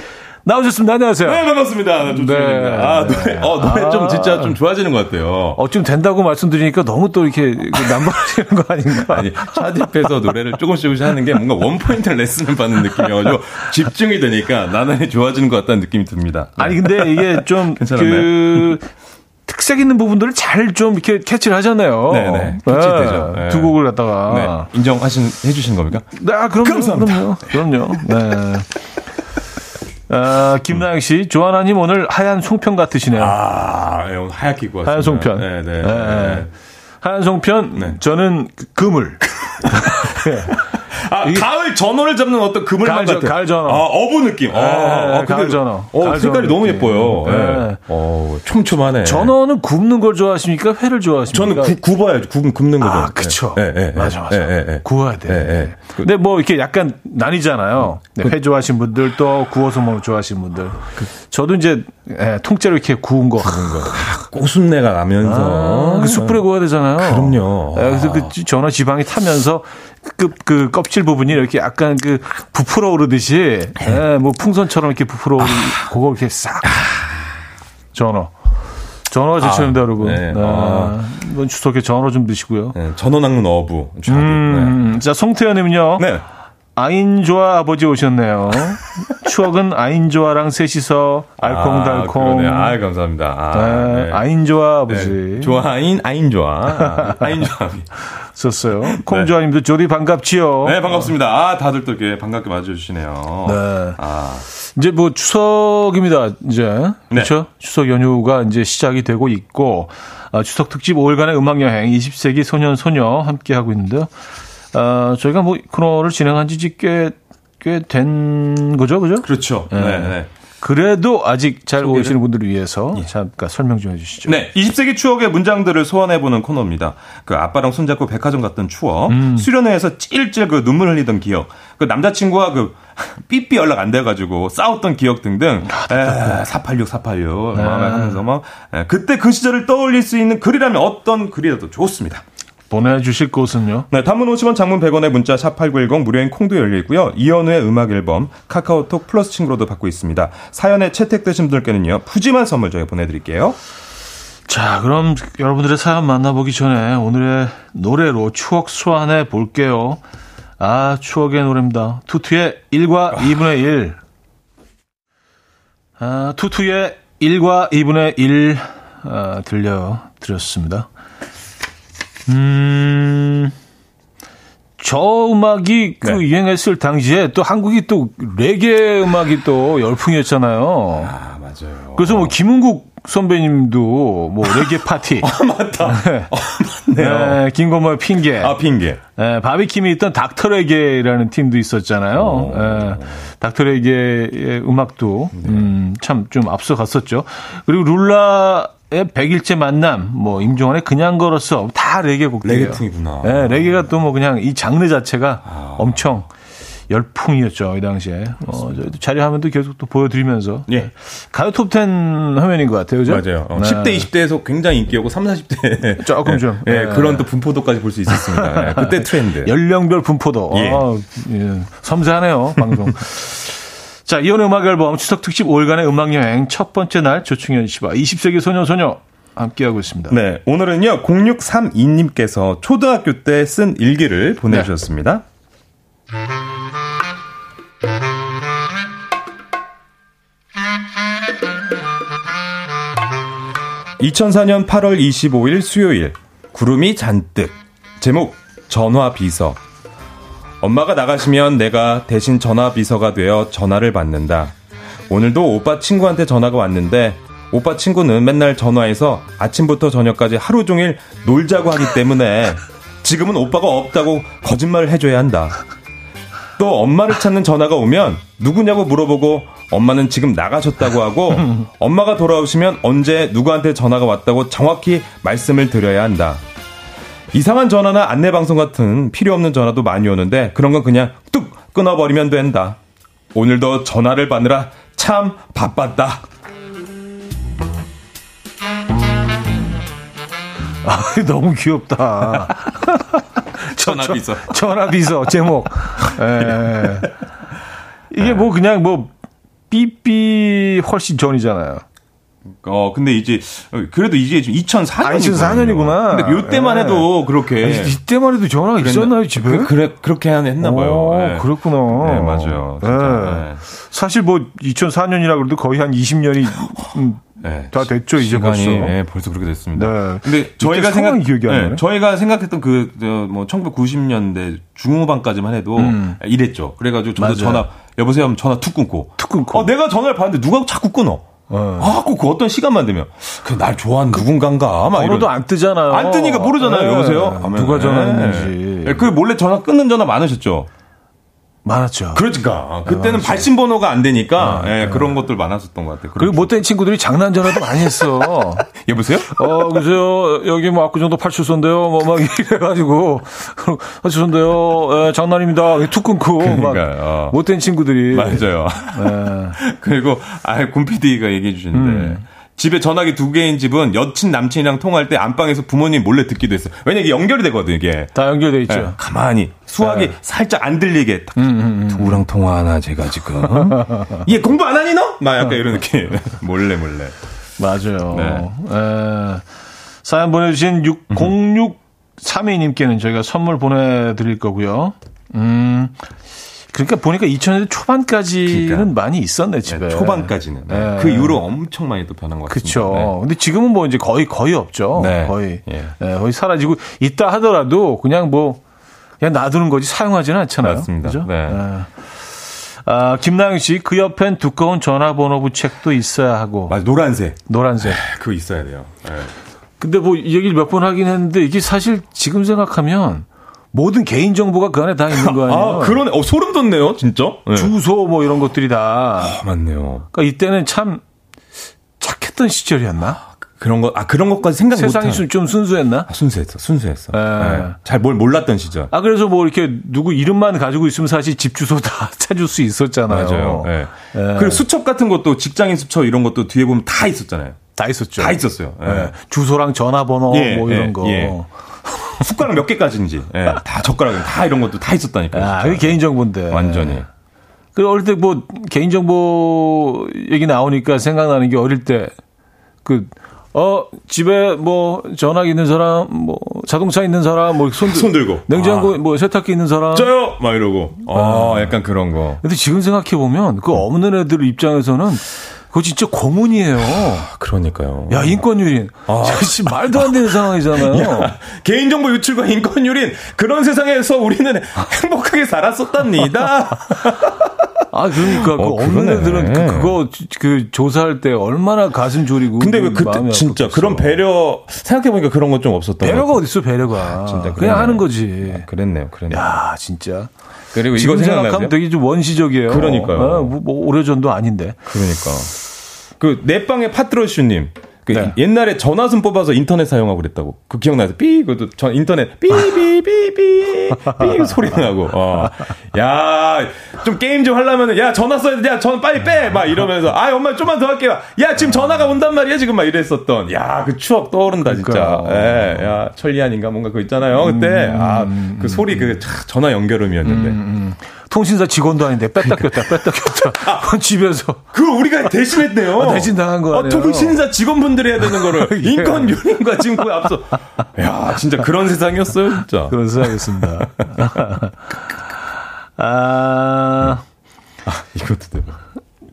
나오셨습니다. 안녕하세요.
네, 반갑습니다. 조충현입니다. 네. 아, 노래, 어, 노래 아. 좀 진짜 좀 좋아지는 것 같아요.
어, 좀 된다고 말씀드리니까 너무 또 이렇게 남발하시는 거 아닌가? [laughs]
아니, 차집해서 노래를 조금씩 조금씩 하는 게 뭔가 원포인트 레슨을 받는 느낌이어가지고 집중이 되니까 나날이 좋아지는 것 같다는 느낌이 듭니다.
네. 아니, 근데 이게 좀 [laughs] 그, 특색 있는 부분들을 잘 좀 이렇게 캐치를 하잖아요.
네네. 캐치되죠.
네. 두 곡을 갖다가.
네. 인정하신, 해주신 겁니까?
네, 아, 그럼요. 감사합니다. 그럼요. 그럼요. 네. [laughs] 아, 김나영 씨, 조하나님 오늘 하얀 송편 같으시네요.
아, 하얗게 입고 왔어요.
하얀 송편.
네, 네. 네. 네.
하얀 송편, 네. 저는 그물. [laughs]
아, 가을 전어를 잡는 어떤 그물망
같은. 가을 전어.
아, 어부 느낌. 아, 아,
가을 전어.
어, 가을 색깔이 전어 너무. 예뻐요. 네. 네. 어, 촘촘하네.
전어는 굽는 걸 좋아하십니까? 회를 좋아하십니까?
저는 구, 굽어야죠. 굽, 굽는 거죠.
아, 그쵸. 네, 네,
맞아, 맞아.
구워야 돼. 네, 근데 뭐 이렇게 약간 나뉘잖아요. 그, 회 좋아하시는 분들 또 구워서 먹는 좋아하시는 분들. 그, 저도 이제 예, 통째로 이렇게 구운 거.
구운 거. 아, 고순내가 나면서.
아, 그 숯불에 구워야 되잖아요.
그럼요.
예, 그래서 그 전어 지방이 타면서 그, 그 껍질 부분이 이렇게 약간 그 부풀어 오르듯이 예, 뭐 풍선처럼 이렇게 부풀어 오르 아. 그거 이렇게 싹 전어. 전어 제철입니다, 아, 여러분. 네. 네. 아. 이번 추석에 전어 좀 드시고요.
네, 전어 낚는 어부.
음, 네. 자, 송태현님은요. 네. 아인조아 아버지 오셨네요. [laughs] 추억은 아인조아랑 셋이서 알콩달콩.
아, 아 감사합니다. 아,
네, 네. 아인조아 아버지. 네.
좋아인 아인조아. [laughs] 아인조아.
썼어요. 콩조아님도 조리 반갑지요.
네, 반갑습니다. 아, 다들 또 이렇게 반갑게 맞아주시네요. 네.
아. 이제 뭐 추석입니다. 이제. 네. 그렇죠? 추석 연휴가 이제 시작이 되고 있고, 아, 추석 특집 5일간의 음악 여행 20세기 소년, 소녀 함께 하고 있는데요. 어, 저희가 뭐 코너를 진행한 지 꽤, 꽤 된 거죠, 그죠?
그렇죠. 네. 네. 네.
그래도 아직 잘 소개를? 오시는 분들을 위해서 예. 잠깐 설명 좀 해주시죠.
네, 20세기 추억의 문장들을 소환해보는 코너입니다. 그 아빠랑 손잡고 백화점 갔던 추억, 음. 수련회에서 찔찔 그 눈물 흘리던 기억, 그 남자친구와 그 [laughs] 삐삐 연락 안 돼가지고 싸웠던 기억 등등, 아, 에, 486, 486, 네. 하면서 막, 에, 그때 그 시절을 떠올릴 수 있는 글이라면 어떤 글이라도 좋습니다.
보내주실 곳은요?
네, 단문 50원, 장문 100원의 문자 샵 8910 무료인 콩도 열려 있고요. 이현우의 음악 앨범 카카오톡 플러스 친구로도 받고 있습니다. 사연에 채택되신 분들께는요. 푸짐한 선물 저희 보내드릴게요.
자, 그럼 여러분들의 사연 만나보기 전에 오늘의 노래로 추억 소환해 볼게요. 아, 추억의 노래입니다. 투투의 1과 2분의 1. 아, 투투의 1과 2분의 1 아, 들려 드렸습니다. 음, 저 음악이 그 네. 유행했을 당시에 또 한국이 또 레게 음악이 또 열풍이었잖아요.
아, 맞아요.
그래서 뭐 김은국 선배님도 뭐 레게 파티.
아, [laughs] 맞다. [laughs] 네. 아, 맞네요.
네, 김건모의 핑계.
아, 핑계.
네, 바비킴이 있던 닥터 레게라는 팀도 있었잖아요. 네, 닥터 레게의 음악도 네. 음, 참 좀 앞서갔었죠. 그리고 룰라 의 백일째 만남, 뭐 임종환의 그냥 걸었어 다 레게 곡들이에요.
레게풍이구나.
네, 레게가 또 뭐 그냥 이 장르 자체가 아. 엄청 열풍이었죠 이 당시에. 어, 저희도 자료 화면도 계속 또 보여드리면서. 예. 가요 톱10 화면인 것 같아요, 그죠?
맞아요. 어, 네. 10대, 20대에서 굉장히 인기였고 3, 40대
조금 좀.
예, 네. 그런 또 분포도까지 볼 수 있었습니다. 예, 그때 [laughs] 트렌드.
연령별 분포도. 예. 아, 예. 섬세하네요 방송. [laughs] 자, 이혼의 음악 앨범 추석 특집 5일간의 음악 여행 첫 번째 날 조충현 씨와 20세기 소녀 소녀 함께하고 있습니다.
네, 오늘은요 0632님께서 초등학교 때 쓴 일기를 보내주셨습니다. 네. 2004년 8월 25일 수요일 구름이 잔뜩 제목 전화 비서 엄마가 나가시면 내가 대신 전화 비서가 되어 전화를 받는다. 오늘도 오빠 친구한테 전화가 왔는데 오빠 친구는 맨날 전화해서 아침부터 저녁까지 하루 종일 놀자고 하기 때문에 지금은 오빠가 없다고 거짓말을 해줘야 한다. 또 엄마를 찾는 전화가 오면 누구냐고 물어보고 엄마는 지금 나가셨다고 하고 [laughs] 엄마가 돌아오시면 언제 누구한테 전화가 왔다고 정확히 말씀을 드려야 한다. 이상한 전화나 안내 방송 같은 필요 없는 전화도 많이 오는데 그런 건 그냥 뚝 끊어버리면 된다. 오늘도 전화를 받느라 참 바빴다.
아, 너무 귀엽다. [laughs]
전화 비서.
전화 비서 제목. [laughs] 예. 이게 뭐 그냥 뭐 삐삐 훨씬 전이잖아요.
어, 근데 이제, 그래도 이제 2004년이구나.
아, 2004년이구나.
근데 요때만 해도 그렇게.
아니, 이때만 해도 전화가 있었나요, 집에?
그, 그래, 그렇게 했나 봐요.
오,
네.
그렇구나.
네, 맞아요.
네.
네.
사실 뭐 2004년이라 그래도 거의 한 20년이
네. [laughs]
다 됐죠, 이제
시간이,
벌써.
네, 벌써 그렇게 됐습니다.
네.
근데 저희가 생각,
기억이 안
네,
나네.
저희가 생각했던 그, 저, 뭐, 1990년대 중후반까지만 해도 이랬죠. 그래가지고 저도
음. 맞아요.
전화, 여보세요? 하면 전화 툭 끊고.
툭 끊고.
어, 내가 전화를 받는데 누가 자꾸 끊어.
어.
아, 꼭 그 어떤 시간만 되면. 그 날 좋아하는 누군가인가. 막
번호도
이런.
안 뜨잖아요.
안 뜨니까 모르잖아요.
네.
여보세요? 하면.
누가
네.
전화했는지.
네, 그 몰래 전화 끊는 전화 많으셨죠?
많았죠.
그러니까. 그때는 발신 번호가 안 되니까 예, 그런 것들 많았었던 것 같아요.
그리고 못된 친구들이 장난 전화도 많이 했어. [laughs]
여보세요?
어, 그죠. 여기 뭐 압구정도 팔출소인데요. 뭐 막 이래가지고 [laughs] 팔출소인데요. 예, 장난입니다. 툭 끊고 막
그러니까요. 어.
못된 친구들이.
맞아요.
예. [laughs]
그리고 아, 곰 PD가 얘기해 주시는데
음.
집에 전화기 두 개인 집은 여친 남친이랑 통화할 때 안방에서 부모님 몰래 듣기도 했어요. 왜냐 이게 연결이 되거든요, 이게.
다 연결돼 있죠.
예, 가만히 수학이
네.
살짝 안 들리게 딱
음,
누구랑 통화하나 제가 지금 [laughs] 얘 공부 안 하니 너? 막 약간 이런 느낌 [laughs] 몰래 몰래
맞아요.
네.
에, 사연 보내주신 6032님께는 저희가 선물 보내드릴 거고요. 음, 그러니까 보니까 2000년대 초반까지는
그러니까.
많이 있었네, 집에.
네, 초반까지는 네.
네.
그 이후로 엄청 많이 또 변한 것 같습니다. 네.
근데 지금은 뭐 이제 거의, 거의 없죠.
네.
거의.
예.
예, 거의 사라지고 있다 하더라도 그냥 뭐, 그냥 놔두는 거지 사용하지는 않잖아요.
맞습니다.
그죠?
네.
예. 아, 김나영 씨, 그 옆엔 두꺼운 전화번호부 책도 있어야 하고,
맞아 노란색
노란색.
그거 있어야 돼요. 네.
근데 뭐 이 얘기를 몇 번 하긴 했는데 이게 사실 지금 생각하면 모든 개인 정보가 그 안에 다 있는 거 아니에요?
아 그러네. 어 소름 돋네요, 진짜. 네.
주소 뭐 이런 것들이 다.
아, 맞네요.
그러니까 이때는 참 착했던 시절이었나?
그런 거, 아, 그런 것까지 생각 못
세상이 좀 순수했나?
아, 순수했어, 순수했어.
예.
잘뭘 몰랐던 시절.
아 그래서 뭐 이렇게 누구 이름만 가지고 있으면 사실 집 주소 다 [laughs] 찾을 수 있었잖아요.
맞아요. 예.
예.
그리고 수첩 같은 것도 직장인 수첩 이런 것도 뒤에 보면 다 있었잖아요.
다 있었죠.
다 있었어요. 예.
예. 주소랑 전화번호
예,
뭐 이런
예,
거.
예. 숟가락 몇 개까지인지. 예. 다 젓가락, 다 이런 것도 다 있었다니까요.
아. 그게 개인 정보인데.
완전히.
그 어릴 때 뭐 개인 정보 얘기 나오니까 생각나는 게 어릴 때 그 어, 집에 뭐 전화기 있는 사람, 뭐 자동차 있는 사람, 뭐손 [laughs]
손 들고.
냉장고
아.
뭐 세탁기 있는 사람.
저요! 막 이러고. 아, 약간 그런 거.
근데 지금 생각해 보면 그 없는 애들 입장에서는 그거 진짜 고문이에요.
그러니까요.
야, 인권유린.
아. [laughs]
씨, 말도 안 되는 상황이잖아요.
개인정보 유출과 인권유린 그런 세상에서 우리는 행복하게 살았었답니다.
아, 그러니까 그
어,
없는
그러네.
애들은 그, 그거 그 조사할 때 얼마나 가슴 졸이고.
근데
왜그
그때 진짜
아팠겠어.
그런 배려 생각해보니까 그런 건 좀 없었던
배려가
것
어딨어, 배려가.
진짜
그냥
그러네.
하는 거지.
같아요. 그랬네요, 그랬네요.
야, 진짜.
그리고 이거?
생각하면 되게 좀 원시적이에요.
그러니까요.
어, 뭐, 뭐 오래전도 아닌데.
그러니까. 그, 내빵의 파트러슈님. 그
네.
옛날에 전화선 뽑아서 인터넷 사용하고 그랬다고. 그 기억나세요? 삐, 그것도 전 인터넷 삐, 삐, 삐, 삐, 삐 소리 나고. 어. 야, 좀 게임 좀 하려면은, 야, 전화 써야 돼. 야, 전 빨리 빼. 막 이러면서, 아, 엄마 좀만 더 할게요. 야, 지금 전화가 온단 말이야. 지금 막 이랬었던. 야, 그 추억 떠오른다, 진짜. 예, 야, 천리안인가 뭔가 그거 있잖아요. 그때. 아, 그 소리, 그, 차, 전화 연결음이었는데.
통신사 직원도 아닌데 뺐다 꼈다 뺐다 꼈다. [laughs] 집에서.
그걸 우리가 대신했네요.
아, 대신 당한 거 아니에요?
어, 통신사 직원분들이 해야 되는 거를 [laughs]
예.
인권 유린과 그 앞서. 야, 진짜 그런 세상이었어요, 진짜.
그런 생각했습니다. [laughs] 아,
이것도 대박.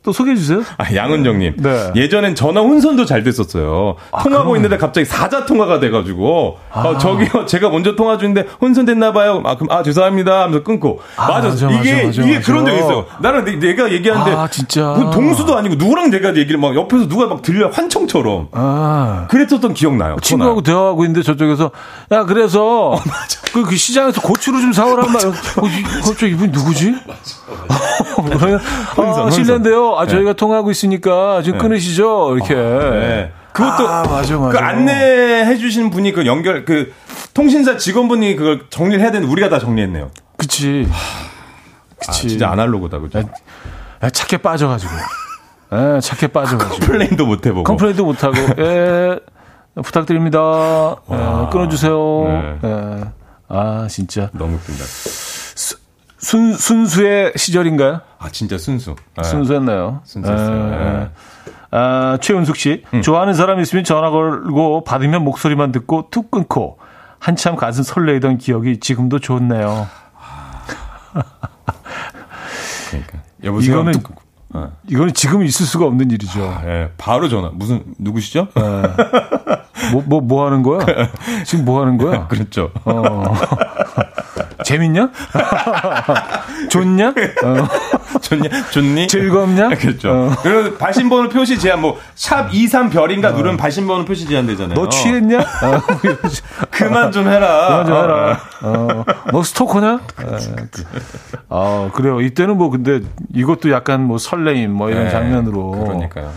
또 소개해 주세요.
아, 양은정님.
네.
예전엔 전화 혼선도 잘 됐었어요. 통화하고 있는데 갑자기 사자 통화가 돼가지고, 어, 저기요, 제가 먼저 통화 중인데 혼선됐나봐요. 아, 그럼, 아, 죄송합니다. 하면서 끊고.
아,
맞아.
맞아,
이게,
맞아, 맞아,
이게
맞아.
그런 적 있어요. 나는 내, 내가 얘기하는데.
아, 진짜.
그 동수도 아니고 누구랑 내가 얘기를 막 옆에서 누가 막 들려, 환청처럼.
아.
그랬었던 기억 나요.
친구하고 대화하고 있는데 저쪽에서 야 그래서 그, 그 시장에서 고추를 좀 사오란 말이야. 어, 이- 갑자기 이분 누구지? 그러면 [laughs]
혼선,
아,
혼선.
실례인데요. 아 저희가 통화하고 있으니까 지금 끊으시죠. 이렇게.
네. 그것도
아, 맞아, 맞아.
그 안내해 주신 분이 그 연결 그 통신사 직원분이 그걸 정리를 해야 되는데 우리가 다 정리했네요.
그치.
아,
그치.
진짜 아날로그다 그죠?
아, 착해 빠져가지고. 예, 착해 빠져가지고.
complain도 못 해보고.
complain도 못 하고, [laughs] 예, 부탁드립니다. 예, 끊어주세요.
네.
예. 아, 진짜.
너무 웃긴다.
순, 순수의 시절인가요?
아, 진짜 순수. 네.
순수했나요?
순수했어요.
예,
네.
예. 아, 최은숙 씨.
음.
좋아하는 사람 있으면 전화 걸고 받으면 목소리만 듣고 툭 끊고 한참 가슴 설레이던 기억이 지금도 좋네요. [laughs]
그러니까. 여보세요.
이거는
뚝- 어.
이거는 지금 있을 수가 없는 일이죠.
예, 바로 전화. 무슨 누구시죠?
뭐, 뭐, 뭐 하는 거야? [laughs] 지금 뭐 하는 거야? [laughs]
그렇죠.
어. 재밌냐? [laughs] 좋냐? 어.
좋니? 좋니?
즐겁냐?
그렇죠.
어.
그리고 발신번호 표시 제한 뭐샵 23별인가 누르면 발신번호 표시 제한되잖아요.
너 취했냐? 어.
그만 좀 해라.
그만 좀 해라. 어, 너 스토커냐? 아, 그래요. 이때는 뭐 근데 이것도 약간 뭐 설레임 뭐 이런
네,
장면으로
그러니까요.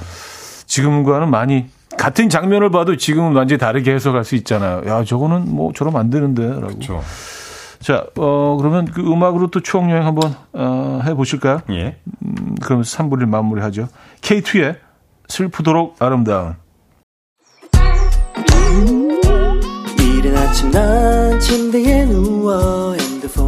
지금과는 많이 같은 장면을 봐도 지금은 완전히 다르게 해석할 수 있잖아요. 야, 저거는 뭐 저러면 안 되는데라고.
그렇죠.
자, 어, 그러면 그 음악으로 또 추억 여행 한번 어, 해 보실까요?
예.
음, 그럼 3부를 마무리하죠. K2의 슬프도록 아름다운.
이른 아침 난 침대에 누워 핸드폰만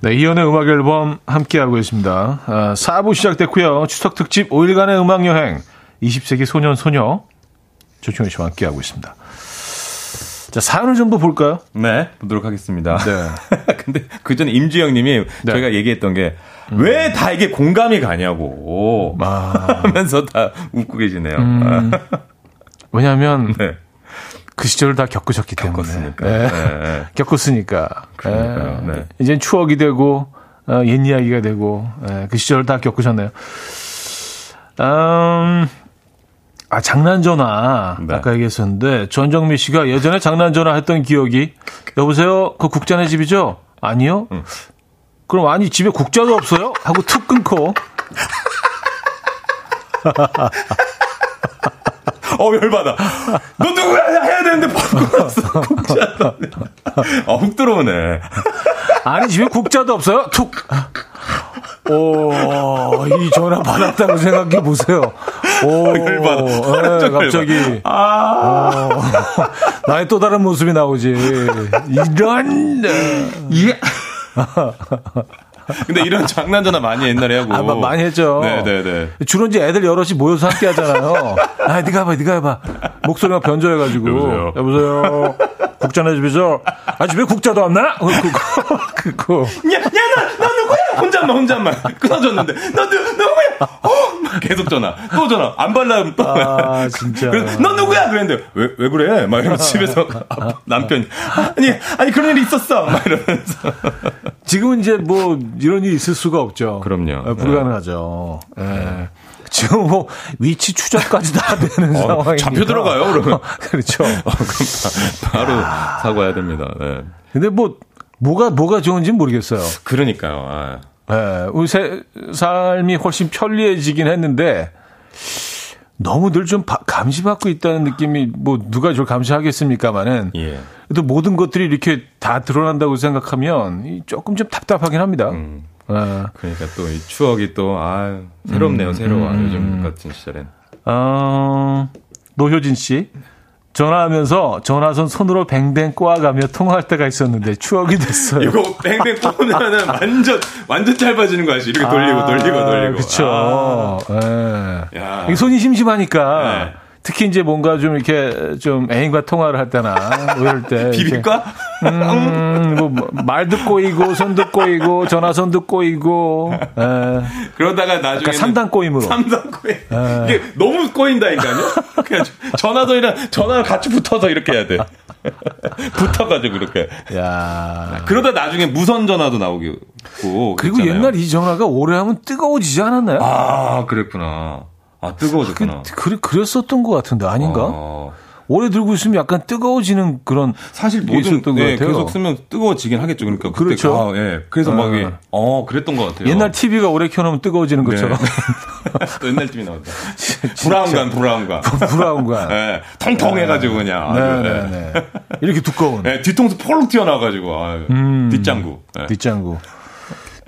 네, 이연의 음악 앨범 함께하고 있습니다. 아, 4부 시작됐고요. 추석 특집 5일간의 음악 여행 20세기 소년 소녀 조충현 씨와 함께하고 있습니다. 자, 사연을 좀 더 볼까요?
네, 보도록 하겠습니다.
네. [laughs]
근데 그 전에 임주영 님이
네.
저희가 얘기했던 게 왜 다 이게 공감이 가냐고
아,
하면서 다 웃고 계시네요.
음. 왜냐하면 [laughs]
네.
그 시절을 다 겪으셨기 때문에.
겪었으니까.
네.
네, [laughs] 네.
겪었으니까.
네.
이제 추억이 되고, 어, 옛 이야기가 되고, 예, 그 시절을 다 겪으셨네요. 음, 아, 장난 전화.
네.
아까 얘기했었는데, 전정미 씨가 예전에 장난 전화 했던 기억이, 여보세요? 그 국자네 집이죠? 아니요? 그럼 아니, 집에 국자도 없어요? 하고 툭 끊고, [laughs]
어 열받아. 너 누구야 해야 되는데 바로 끊었어. 진짜. 어훅 들어오네.
아니, 집에 국자도 없어요? 툭! 오, 이 전화 받았다고 생각해 보세요. 오,
열받아.
예, 갑자기.
아
어, 나의 또 다른 모습이 나오지. 이런.
예. [laughs] 근데 이런 장난 전화 많이 옛날에 하고.
아, 마- 많이 했죠.
네네네.
주로 이제 애들 여럿이 모여서 함께 하잖아요. 아, 네가 해봐, 네가 해봐. 목소리가 변조해가지고.
여보세요?
여보세요. 국자네 집이죠? 아, 집에 국자도 없나? 어, 그거, 그거.
야, 야, 너, 너 누구야? 혼잣말, 혼잣말. 끊어졌는데. 너, 누, 누구야? 어? 막 계속 전화. 또 전화. 안 발라면 또.
아, 진짜.
그래서 너 누구야? 그랬는데, 왜, 왜 그래? 막 이러면서 집에서 아, 남편이. 아니, 아니, 그런 일이 있었어. 막 이러면서.
지금은 이제 뭐 이런 일이 있을 수가 없죠.
그럼요.
아, 불가능하죠. 예. 지금 뭐 위치 추적까지 다 되는
어,
상황이니까.
잡혀 들어가요, 그러면. [laughs]
그렇죠.
어, 그럼 바, 바로 사과해야 됩니다. 네.
근데 뭐 뭐가 뭐가 좋은지 는 모르겠어요.
그러니까요. 아.
예. 우리 세, 삶이 훨씬 편리해지긴 했는데 너무 늘좀 감시받고 있다는 느낌이 뭐 누가 저를 감시하겠습니까마는
예.
또 모든 것들이 이렇게 다 드러난다고 생각하면 이 조금 좀 답답하긴 합니다.
음.
예.
그러니까 또 이 추억이 또, 아 새롭네요, 새로워. 요즘 같은 시절엔.
어, 노효진 씨. 전화하면서 전화선 손으로 뱅뱅 꼬아가며 통화할 때가 있었는데 추억이 됐어요.
이거 뱅뱅 뽑으면은 완전, 완전 짧아지는 거 아시? 이렇게 돌리고, 돌리고, 돌리고.
그렇죠.
아,
예. 손이 심심하니까
네.
특히 이제 뭔가 좀 이렇게 좀 애인과 통화를 할 때나 뭐 이럴 때 [laughs]
비비과?
음, 뭐 말도 꼬이고 손도 꼬이고 전화선도 꼬이고 예.
그러다가 나중에.
그러니까 3단 꼬임으로.
3단 꼬임. 이게 너무 꼬인다니까요? 그냥 전화선이랑 전화를 같이 붙어서 이렇게 해야 돼. 붙어가지고 그렇게.
야.
그러다 나중에 무선 전화도 나오고.
그리고
그랬잖아요.
옛날 이 전화가 오래 하면 뜨거워지지 않았나요?
아, 그랬구나. 아, 뜨거워졌구나.
그, 그랬었던 것 같은데 아닌가?
어,
오래 들고 있으면 약간 뜨거워지는 그런
사실
게
모든
것
예. 계속 쓰면 뜨거워지긴 하겠죠. 그러니까 그때
그렇죠.
아, 예. 그래서 막
네.
이게 어 그랬던 것 같아요.
옛날 TV가 오래 켜놓으면 뜨거워지는
네.
것처럼 [laughs]
또 옛날 팀이 나왔다. 브라운관 브라운관.
거야.
예, 통통해가지고 그냥 아주, 예.
네네네. 이렇게 두꺼운
예, 뒤통수 폴록 튀어나와가지고 아유,
음.
뒷장구. 예.
뒷장구.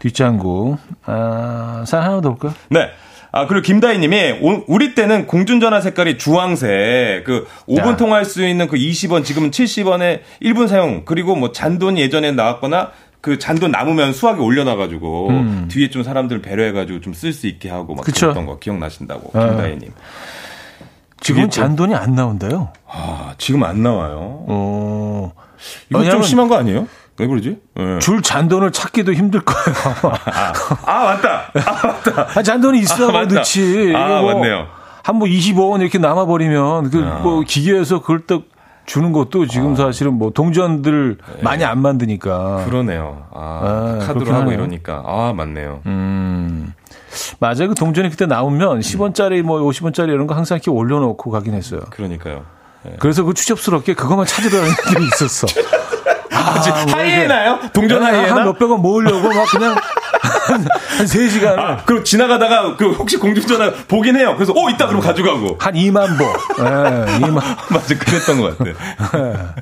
뒷장구. 아, 사연 하나 더 볼까요?
네. 아, 그리고 김다희 님이, 오- 우리 때는 공중전화 색깔이 주황색, 그, 5분
야.
통화할 수 있는 그 20원, 지금은 70원에 1분 사용, 그리고 뭐 잔돈 예전에 나왔거나, 그 잔돈 남으면 수학에 올려놔가지고, 뒤에 좀 사람들 배려해가지고 좀 쓸 수 있게 하고, 막
음. 그쵸.
그랬던 거 기억나신다고,
아.
김다희님. 또-
잔돈이 안 나온다요.
아, 지금 안 나와요.
어.
이거 좀 심한 거 아니에요? 왜 그러지? 예.
줄 잔돈을 찾기도 힘들 거예요.
아, 맞다! 아, 맞다!
아, 잔돈이 있어야
아,
뭐. 넣지.
아,
뭐
맞네요.
한뭐 25원 이렇게 남아 버리면 그
아.
뭐 기계에서 그걸 딱 주는 것도 지금 사실은 뭐 동전들 많이 안 만드니까.
그러네요. 아,
아,
카드로 하고. 이러니까. 아, 맞네요.
음. 맞아요. 그 동전이 그때 나오면 10원짜리 뭐 50원짜리 이런 거 항상 이렇게 올려놓고 가긴 했어요.
그러니까.
그래서 그 추접스럽게 그것만 찾으려는 애들이 [laughs] 있었어. [laughs] 아, 뭐
하이에나요? 동전 하이에나?
한 몇백 원 모으려고 막 그냥 한, 한 3시간을
아, 그리고 지나가다가 그 혹시 공중전화 보긴 해요. 그래서 어 있다 그러면 가져가고.
한 2만 보. 예, 2만. [laughs]
맞아, 그랬던 것 같아.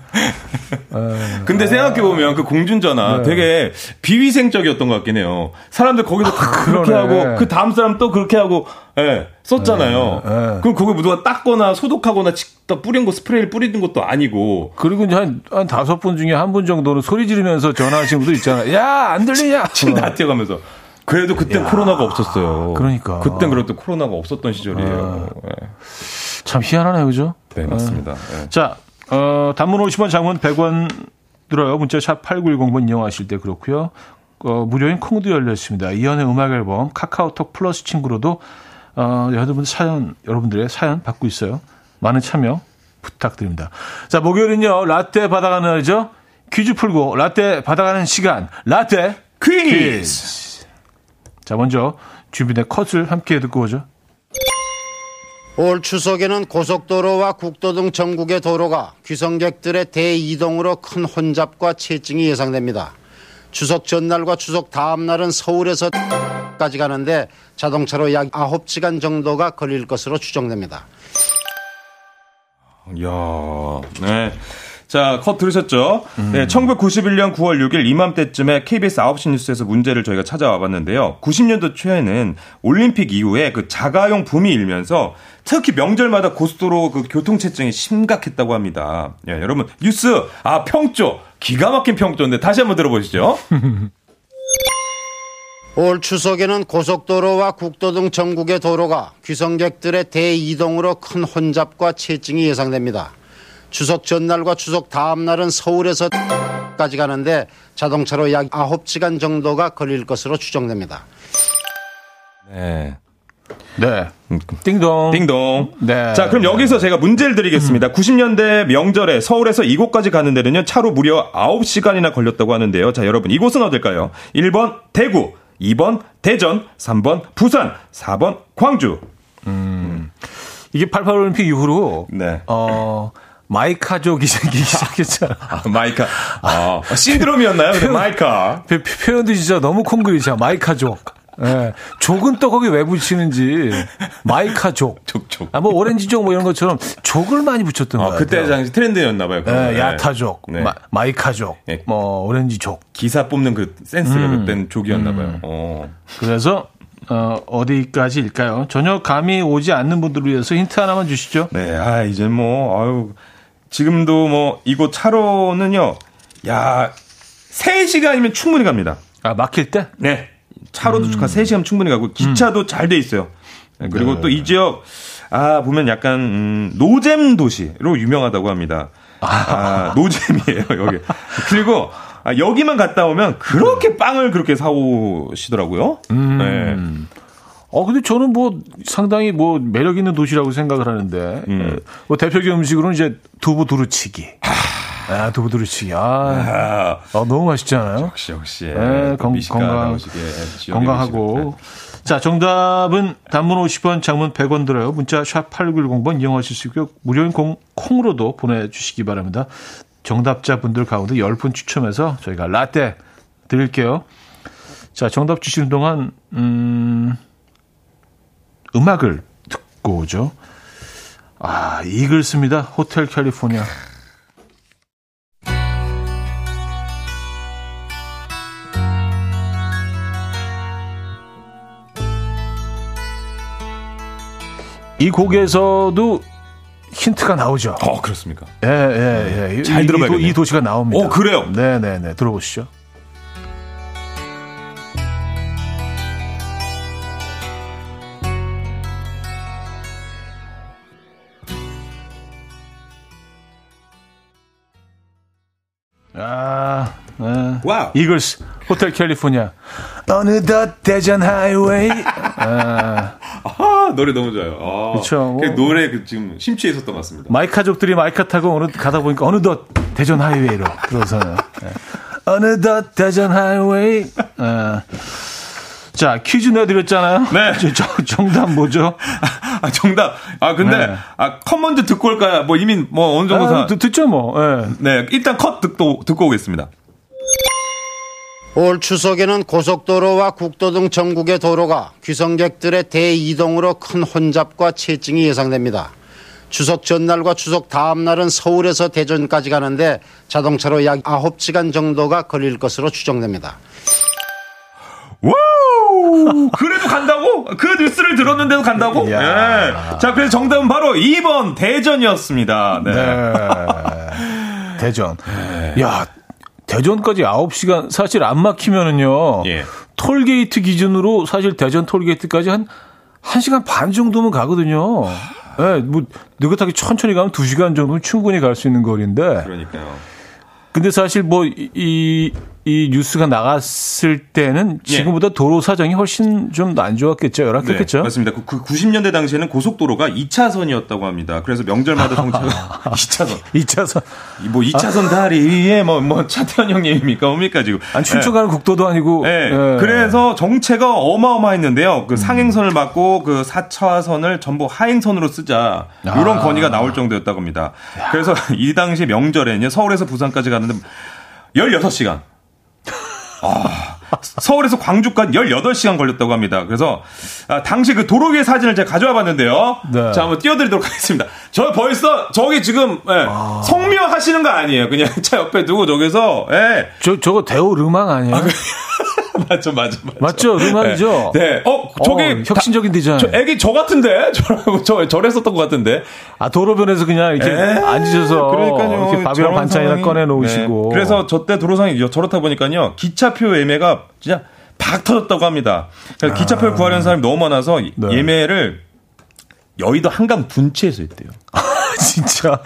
근데 생각해 보면 그 공중전화
네.
되게 비위생적이었던 것 같긴 해요. 사람들 거기서 다 그렇게. 하고 그 다음 사람 또 그렇게 하고 예, 썼잖아요.
네, 네.
그럼 거기 누가 닦거나 소독하거나 직접 뿌린 거 스프레이를 뿌리는 것도 아니고
그리고 이제 한, 한 다섯 분 중에 한 분 정도는 소리 지르면서 전화하시는 분도 있잖아요. 야, 안 들리냐?
침다 튀어가면서. 그래도 그땐 코로나가 없었어요.
그러니까.
그땐 그래도 코로나가 없었던 시절이에요. 예.
참 희한하네요, 그죠?
네, 맞습니다. 예.
자, 어, 단문 50원, 장문 100원 들어요. 문자 샵 8910번 이용하실 때 그렇고요. 어, 무료인 콩도 열려 있습니다. 이연의 음악 앨범 카카오톡 플러스 친구로도 어, 여러분들 사연, 여러분들의 사연 받고 있어요. 많은 참여 부탁드립니다. 자, 목요일은요. 라떼 받아가는 날이죠. 퀴즈 풀고 라떼 받아가는 시간. 라떼
퀴즈!
자, 먼저 준비된 컷을 함께 듣고 오죠.
올 추석에는 고속도로와 국도 등 전국의 도로가 귀성객들의 대이동으로 큰 혼잡과 체증이 예상됩니다. 추석 전날과 추석 다음날은 서울에서 까지 가는데 자동차로 약 9시간 정도가 걸릴 것으로 추정됩니다.
이야, 네. 자, 컷 들으셨죠? 네, 1991년 9월 6일 이맘때쯤에 KBS 9시 뉴스에서 문제를 저희가 찾아와 봤는데요. 90년도 초에는 올림픽 이후에 그 자가용 붐이 일면서 특히 명절마다 고속도로 그 교통체증이 심각했다고 합니다. 예, 여러분, 뉴스, 아, 평조. 기가 막힌 평조인데 다시 한번 들어보시죠. [laughs]
올 추석에는 고속도로와 국도 등 전국의 도로가 귀성객들의 대이동으로 큰 혼잡과 체증이 예상됩니다. 추석 전날과 추석 다음날은 서울에서 까지 가는데 자동차로 약 9시간 정도가 걸릴 것으로 추정됩니다.
네.
네. 띵동.
띵동.
네.
자, 그럼 여기서 제가 문제를 드리겠습니다. 90년대 명절에 서울에서 이곳까지 가는 데는요, 차로 무려 9시간이나 걸렸다고 하는데요. 자, 여러분, 이곳은 어딜까요? 1번 대구, 2번 대전, 3번 부산, 4번 광주.
이게 88 올림픽 이후로
네.
어 마이카족이 생기기 [laughs] 시작했잖아.
아, 마이카. 아, 신드롬이었나요? 근데 마이카.
표- 표- 표현도 진짜 너무 콩글리시죠. 마이카족. 예. 족은 또 거기 왜 붙이는지 마이카 족.
족족.
아, 뭐 오렌지 족 뭐 이런 것처럼 족을 많이 붙였던
아,
거예요.
그때 당시 트렌드였나봐요.
예, 야타 족,
네.
마, 마이카 족,
네.
뭐 오렌지 족.
기사 뽑는 그 센스가
음.
그땐 족이었나봐요. 어.
그래서 어, 어디까지일까요? 전혀 감이 오지 않는 분들을 위해서 힌트 하나만 주시죠.
네, 아, 이제 뭐, 아유, 지금도 뭐, 이곳 차로는요, 야, 3시간이면 충분히 갑니다.
아 막힐 때?
네. 차로 도 한 3시간 충분히 가고, 기차도 잘돼 있어요. 네, 그리고 또이 지역, 아, 보면 약간, 음, 노잼 도시로 유명하다고 합니다. 아, 노잼이에요, 여기. 그리고, 아, 여기만 갔다 오면 그렇게 빵을 그렇게 사오시더라고요. 네.
어, 근데 저는 뭐 상당히 뭐 매력 있는 도시라고 생각을 하는데,
음.
에, 뭐 대표적인 음식으로는 이제 두부 두루치기. 아, 두부 두루치기. 아,
아,
어, 너무 맛있잖아요.
역시, 역시.
네,
또
건-
지역의
건강하고. 자, 정답은 단문 50원, 장문 100원 들어요. 문자 샵 8910번 이용하실 수 있고요. 무료인 공, 콩으로도 보내주시기 바랍니다. 정답자분들 가운데 10분 추첨해서 저희가 라떼 드릴게요. 자, 정답 주시는 동안, 음, 음악을 듣고 오죠. 아, 이글스입니다. 호텔 캘리포니아. 이 곡에서도 힌트가 나오죠.
어, 그렇습니까?
예, 예, 예.
잘.
도, 이 도시가 나옵니다.
어, 그래요?
네, 네, 네. 들어보시죠. 아, 네.
Wow.
이글스 Hotel California 어느덧 대전 하이웨이 [laughs] 아,
아, 노래 너무 좋아요. 아,
그쵸.
그 노래 그 지금 심취해 있었던 것 같습니다.
마이카 가족들이 마이카 타고 어느 가다 보니까 어느덧 대전 하이웨이로 들어서는 예. 어느덧 대전 하이웨이 예. 자 퀴즈 내드렸잖아요.
네. [laughs]
저- 저- 정답 뭐죠?
아, 정답. 아, 근데,
네.
아, 컷 먼저 듣고 올까요? 뭐 이미 뭐 어느 정도
아,
다.
듣- 듣죠 뭐. 예.
네, 일단 컷 듣고, 듣고 오겠습니다.
올 추석에는 고속도로와 국도 등 전국의 도로가 귀성객들의 대이동으로 큰 혼잡과 체증이 예상됩니다. 추석 전날과 추석 다음 날은 서울에서 대전까지 가는데 자동차로 약 9시간 정도가 걸릴 것으로 추정됩니다.
Wow! 그래도 간다고? 그 뉴스를 들었는데도 간다고? 예. 자, 그래서 정답은 바로 2번 대전이었습니다. 네.
네. [laughs] 대전. 야 대전까지 9시간 사실 안 막히면은요.
예.
톨게이트 기준으로 사실 대전 톨게이트까지 한 1시간 반 정도면 가거든요. 예, 뭐 느긋하게 천천히 가면 2시간 정도면 충분히 갈 수 있는 거리인데.
그러니까요.
근데 사실 뭐이 이 뉴스가 나갔을 때는
예.
지금보다 도로 사정이 훨씬 좀 안 좋았겠죠. 열악했겠죠.
네, 맞습니다. 그, 그 90년대 당시에는 고속도로가 2차선이었다고 합니다. 그래서 명절마다 통째로 2차선.
2차선
뭐 2차선 다리 위에 뭐, 뭐 차태현 형님입니까? 뭡니까 지금?
아니 춘천 가는 국도도 아니고
네.
예.
그래서 정체가 어마어마했는데요. 그 상행선을 막고 그 4차선을 전부 하행선으로 쓰자. 이런
아.
건의가 나올 정도였다고 합니다. 그래서 [laughs] 이 당시 명절에는 서울에서 부산까지 가는데 16시간. 아, 서울에서 광주까지 18시간 걸렸다고 합니다. 그래서 아, 당시 그 도로 위의 사진을 제가 가져와 봤는데요.
네.
자, 한번 띄워드리도록 하겠습니다. 저 벌써 저기 지금 예,
아.
성묘 하시는 거 아니에요. 그냥 [laughs] 차 옆에 두고 저기서 예.
저 저거 대우 르망 아니에요? [laughs]
맞죠, 맞죠, 맞죠.
맞죠? 르망이죠?
네. 네. 어, 저기
어, 혁신적인 디자인.
저 애기 저 같은데? [laughs] 저라고 저 저랬었던 것 같은데.
아 도로변에서 그냥 이렇게
에,
앉으셔서 이렇게 밥이랑 반찬이나 꺼내 놓으시고.
네. 그래서 저때 도로 상황이 저렇다 보니까요. 기차표 예매가 진짜 박 터졌다고 합니다. 그래서 기차표를 구하려는 사람이 너무 많아서
아. 네.
예매를 여의도 한강 분치에서 했대요. [laughs]
진짜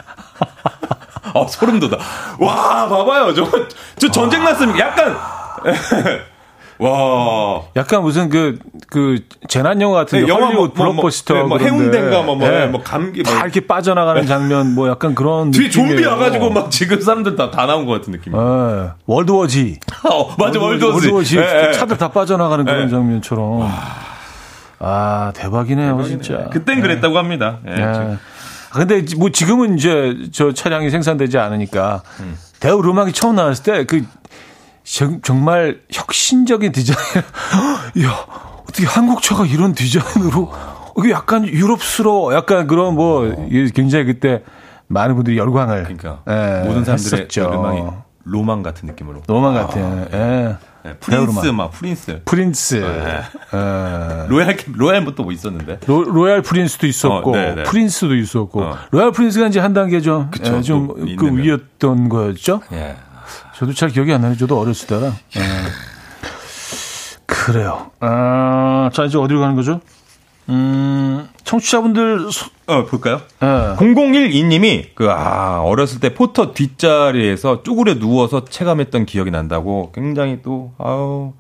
아, 소름 돋아. 와, 봐봐요. 저, 저 전쟁 났습니다. 약간. 와.
약간 무슨 그, 그, 재난 영화 같은
네,
데
영화
헐리우드
뭐, 뭐,
블록버스터.
네, 뭐. 해운대인가 뭐, 뭐,
네.
뭐 감기 뭐.
다 이렇게 빠져나가는 장면, 뭐 약간 그런.
뒤에 좀비
느낌이에요.
와가지고 막 지금 사람들 다, 다 나온 것 같은 느낌.
예. 월드워지. [laughs]
어, 맞아.
월드워지.
예, 예.
차들 다 빠져나가는 그런
예.
장면처럼. 아, 대박이네요, 진짜.
그땐 그랬다고 합니다. 예.
예. 아, 근데 뭐 지금은 이제 저 차량이 생산되지 않으니까
음.
대우 르망이 처음 나왔을 때그 정말 혁신적인 디자인. [gasps] 야 어떻게 한국 차가 이런 디자인으로 이게 약간 유럽스러워. 약간 그런 뭐 이게 굉장히 그때 많은 분들이 열광을
그러니까
예,
모든 사람들의. 르망이 로망 같은 느낌으로.
로망 같아요. 예.
네, 프린스
대우 르망.
막 프린스.
프린스.
네.
예.
로얄 로얄 뭐또 뭐 있었는데.
로, 로얄 프린스도 있었고
어, 네네.
프린스도 있었고
어.
로얄 프린스가 이제 한 단계 좀
그쵸, 또
좀그
있는 면.
위였던 거였죠.
예.
저도 잘 기억이 안 나요. 저도 어렸을 때라. 예. 그래요. 아, 자 이제 어디로 가는 거죠? 음, 청취자분들 소-
어 볼까요?
예.
0012님이 그 아 어렸을 때 포터 뒷자리에서 쭈그려 누워서 체감했던 기억이 난다고 굉장히 또 아우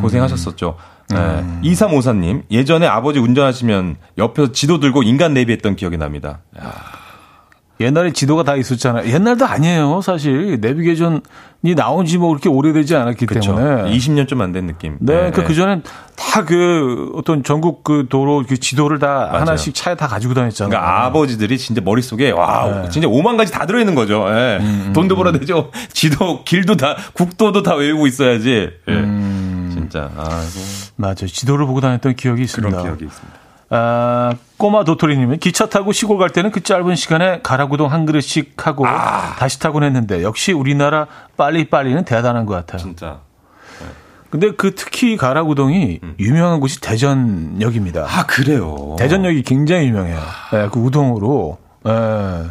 고생하셨었죠. 네. 2354님 예전에 아버지 운전하시면 옆에서 지도 들고 인간 내비했던 기억이 납니다.
옛날에 지도가 다 있었잖아요. 옛날도 아니에요, 사실. 내비게이션이 나온 지 뭐 그렇게 오래되지 않았기
그렇죠.
때문에.
20년 좀 안 된 느낌.
네, 그, 그전엔 다 그 어떤 전국 그 도로 그 지도를 다
맞아요.
하나씩 차에 다 가지고 다녔잖아요.
그러니까 아버지들이 진짜 머릿속에 와
네. 음,
진짜 오만 가지 다 들어있는 거죠. 예. 돈도 벌어야 되죠. [laughs] 지도 길도 다 국도도 다 외우고 있어야지. 예.
음.
진짜 아이고
맞아요. 지도를 보고 다녔던 기억이 있습니다.
그런 기억이 있습니다.
아, 꼬마 도토리님은 기차 타고 시골 갈 때는 그 짧은 시간에 가라구동 한 그릇씩 하고
아.
다시 타곤 했는데 역시 우리나라 빨리빨리는 대단한 것 같아요.
진짜.
근데 그 특히 가라구동이 유명한 곳이 대전역입니다.
음. 아 그래요.
대전역이 굉장히 유명해요. 예, 그 우동으로. 예.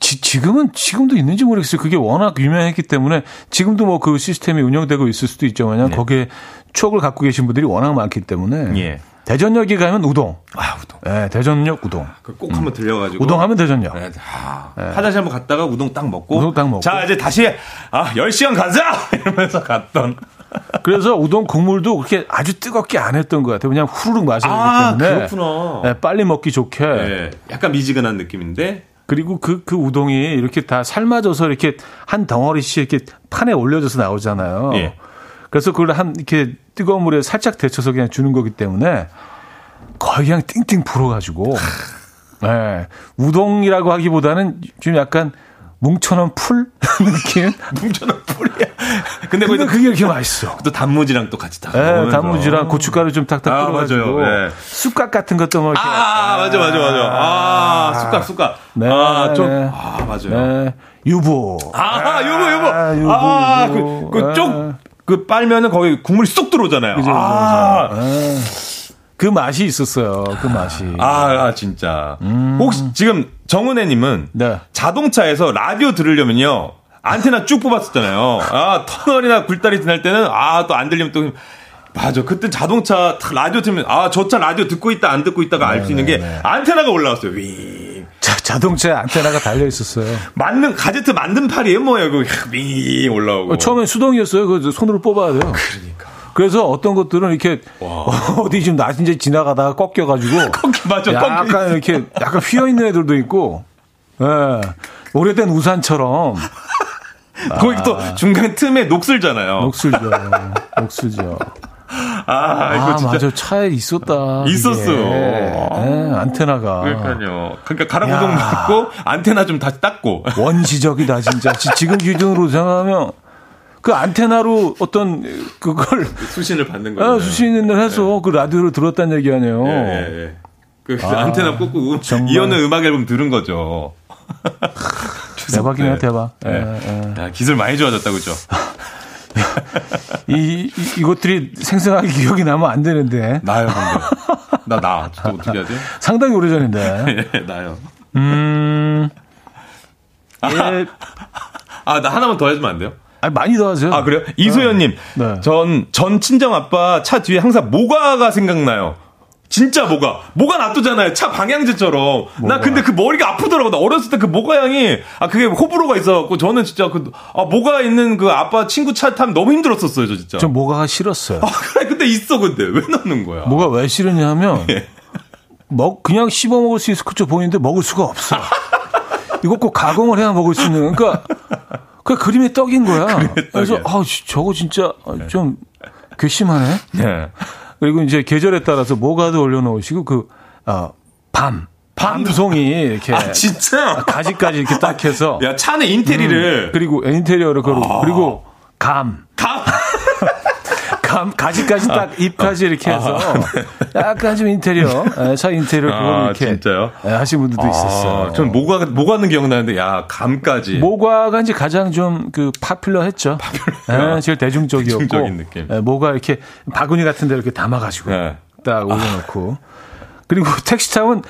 지, 지금은 지금도 있는지 모르겠어요. 그게 워낙 유명했기 때문에 지금도 뭐 그 시스템이 운영되고 있을 수도 있지만
네.
거기에 추억을 갖고 계신 분들이 워낙 많기 때문에
예.
대전역에 가면 우동.
아 우동.
예, 대전역 우동.
그꼭 한번 들려가지고.
우동 하면 대전역.
네, 아, 화장실 한번 갔다가 우동 딱 먹고.
우동 딱 먹고.
자 이제 다시 아 10시간 가자 [laughs] 이러면서 갔던.
그래서 우동 국물도 그렇게 아주 뜨겁게 안 했던 것 같아요. 그냥 후루룩 마셔야
아
되기 때문에.
그렇구나.
예, 빨리 먹기 좋게.
예, 약간 미지근한 느낌인데.
그리고 그, 그 우동이 이렇게 다 삶아져서 이렇게 한 덩어리씩 이렇게 판에 올려져서 나오잖아요.
예.
그래서 그걸 한 이렇게 뜨거운 물에 살짝 데쳐서 그냥 주는 거기 때문에 거의 그냥 띵띵 불어가지고, 예. 우동이라고 하기보다는 좀 약간 뭉쳐놓은 풀 [laughs] 느낌?
뭉쳐놓은 풀이야. [laughs] 근데
근데 그게 이렇게 맛있어.
또 단무지랑 또 같이 다.
예. 단무지랑 고춧가루 좀 탁탁
아,
뿌려가지고
맞아요. 예.
쑥갓 같은 것도 뭐 이렇게
아, 맞아, 맞아, 맞아. 아, 숟갈, 숟갈.
네,
아, 좀,
네.
아, 맞아요.
네, 유부.
아, 요거, 요거.
아, 요거,
아. 그, 그, 쪽,
아.
그 빨면은 거기 국물이 쏙 들어오잖아요.
그죠, 그죠,
아,
그 맛이 있었어요. 그 맛이.
아, 아, 진짜. 혹시 지금 정은혜 님은
음. 네.
자동차에서 라디오 들으려면요. 안테나 쭉 뽑았었잖아요. 아, 터널이나 굴다리 지날 때는 아, 또 안 들리면 또 맞아. 그때 자동차 탁 라디오 틀면 아, 저 차 라디오 듣고 있다 안 듣고 있다가 알 수 있는 게 안테나가 올라왔어요. 위.
자, 자동차에 안테나가 달려 있었어요.
만능 가제트 만든 팔이에요, 뭐예요? 그위 올라오고.
어, 처음엔 수동이었어요. 그 손으로 뽑아야 돼요.
그러니까.
그래서 어떤 것들은 이렇게 [laughs] 어디 좀 낮은 데 지나가다가 꺾여가지고 [laughs]
꺾여, 맞아,
약간
꺾여.
이렇게 약간 휘어 있는 애들도 있고, 예. 오래된 우산처럼 [laughs]
거기 또 중간 틈에 녹슬잖아요.
녹슬죠, 녹슬죠.
아, 이거
아,
진짜.
맞아. 차에 있었다.
있었어요.
예, 안테나가.
그러니까요. 그러니까 가라구동
야.
맞고 안테나 좀 다시 닦고. [laughs]
원시적이다, 진짜. 지- 지금 기준으로 생각하면 그 안테나로 어떤 그걸
수신을 받는 거예요.
아, 수신을 해서 그 라디오를 들었다는 얘기 아니에요.
예, 예, 예. 그
아,
안테나 꽂고 음-
정말.
이현우 음악 앨범 들은 거죠. [laughs]
대박이네요,
네.
대박.
예.
예, 예.
야, 기술 많이 좋아졌다, 그죠? [laughs]
이, 이, 이 것들이 생생하게 기억이 나면 안 되는데.
나요, 근데. 나, 나. 진짜 어떻게 하지?
상당히 오래전인데. [laughs]
예, 나요.
음, 예,
아, 나 하나만 더 해주면 안 돼요?
아니, 많이 더 하죠.
아, 그래요? 이소연님.
네.
전, 전 친정 아빠 차 뒤에 항상 모가가 생각나요. 진짜 모가. 모가 놔두잖아요. 차 방향제처럼. 나 근데 그 머리가 아프더라고. 나 어렸을 때 그 모가 향이, 아, 그게 호불호가 있어갖고, 저는 진짜 그, 아, 모가 있는 그 아빠 친구 차 타면 너무 힘들었었어요, 저 진짜.
전 뭐가 싫었어요.
아, 그래, 근데 있어, 근데. 왜 넣는 거야?
뭐가 왜 싫으냐면,
예.
먹, 그냥 씹어 먹을 수 있을 것처 보이는데 먹을 수가 없어. [laughs] 이거 꼭 가공을 해야 먹을 수 있는. 그러니까, 그 그림의 떡인 거야. 그래서, 아, 저거 진짜 좀 괘씸하네.
예.
그리고 이제 계절에 따라서 모가도 올려놓으시고 그 어, 밤. 밤송이 이렇게 [laughs]
아, 진짜?
가지까지 이렇게 딱 해서.
야, 차는 인테리어를.
그리고 인테리어를 그리고 그리고 감.
가,
감, 가지까지 딱 입까지 이렇게 해서 약간 좀 인테리어, 예, 차 인테리어 그걸
아,
이렇게
진짜요?
예, 하신 분들도 있었어요.
아, 전 모가, 모가는 기억나는데, 야, 감까지.
모과가 이제 가장 좀 그 파퓰러 했죠. 예, 제일 대중적이었고,
대중적인 느낌.
예, 모가 이렇게 바구니 같은 데 이렇게 담아가지고
예.
딱 올려놓고, 그리고 [laughs] 택시 타면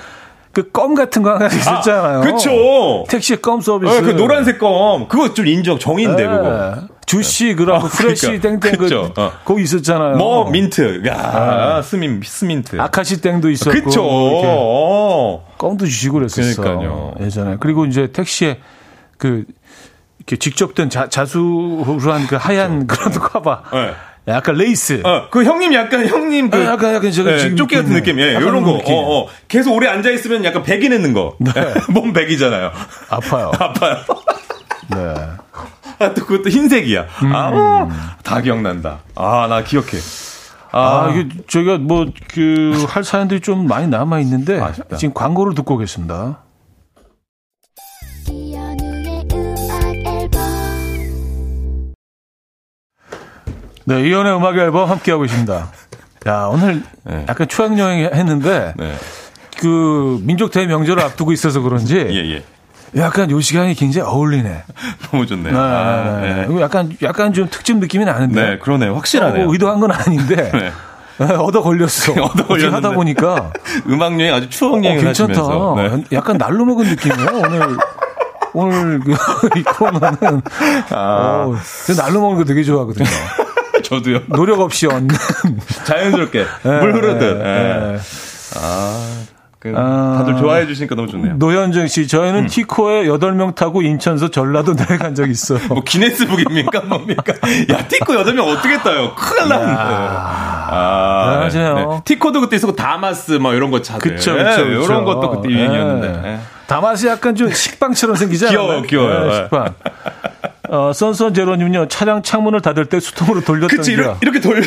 그 껌 같은 거 하나 있었잖아요.
그쵸.
택시에 껌 서비스.
어, 그 노란색 껌. 그거 좀 인정, 정인데, 그거.
예. 주시 그라고
어,
프레시
그러니까.
땡땡 그.
어.
거기 있었잖아요.
뭐, 민트. 야, 스민, 스민트.
아카시 땡도 있었고.
그쵸. 어.
껌도 주시고 그랬었어.
그러니까요.
예전에. 그리고 이제 택시에 그 이렇게 직접 된 자, 자수로 한 그 하얀 그런 커버.
네.
약간 레이스.
어, 그 형님 약간 형님 그
아, 약간 약간 제가
예,
지금
조끼 같은
입고
느낌, 예,
약간
거.
느낌.
어, 어. 계속 오래 앉아 있으면 약간 백이 내는 거.
네.
몸 백이잖아요.
아파요. [laughs]
아파요.
네.
아, 또 그것도 흰색이야.
음.
아, 어, 다 기억난다. 아, 나 기억해.
아, 이게 저희가 뭐 그 할 사연들이 좀 많이 남아 있는데
아쉽다.
지금 광고를 듣고 오겠습니다. 네, 이연의 음악 앨범 함께 하고 있습니다. 야, 오늘
네.
약간 추억 여행 했는데
네.
그 민족 대회 명절을 앞두고 있어서 그런지
예, 예.
약간 요 시간이 굉장히 어울리네. [laughs]
너무 좋네요.
네,
아,
네, 네.
네.
그리고 약간 약간 좀 특집 느낌이 나는데.
네, 그러네요. 확실하네요.
어, 의도한 건 아닌데 [laughs]
네.
얻어 걸렸어. [laughs]
얻어 걸렸는데.
하다 보니까
음악 여행 아주 추억
어,
여행을
괜찮다.
하시면서. 네.
약간 날로 먹은 느낌이에요. 오늘 오늘 그, 이 코너는
아.
어, 저 날로 먹는 거 되게 좋아하거든요.
저도요.
노력 없이 얻는
자연스럽게 물 흐르듯.
예,
아. 다들 좋아해 주시니까 너무 좋네요.
노현정 씨, 저희는
음.
티코에 8명 타고 인천서 전라도 내려간 적 있어요. [laughs]
뭐 기네스북입니까 뭡니까? 야 티코 여덟 명 어떻게 따요? 큰일 났네. 아,
대단하세요.
티코도 그때 있었고 다마스 뭐 이런 거 차들.
그쵸, 그쵸, 그쵸.
이런 것도 그때 유행이었는데.
예.
예.
다맛이 약간 좀 식빵처럼 생기지
귀여워? 귀여워요.
네,
예.
식빵. 어, 선선 제로님요, 차량 창문을 닫을 때 수통으로 돌렸던
그치. 이렇게, 이렇게 돌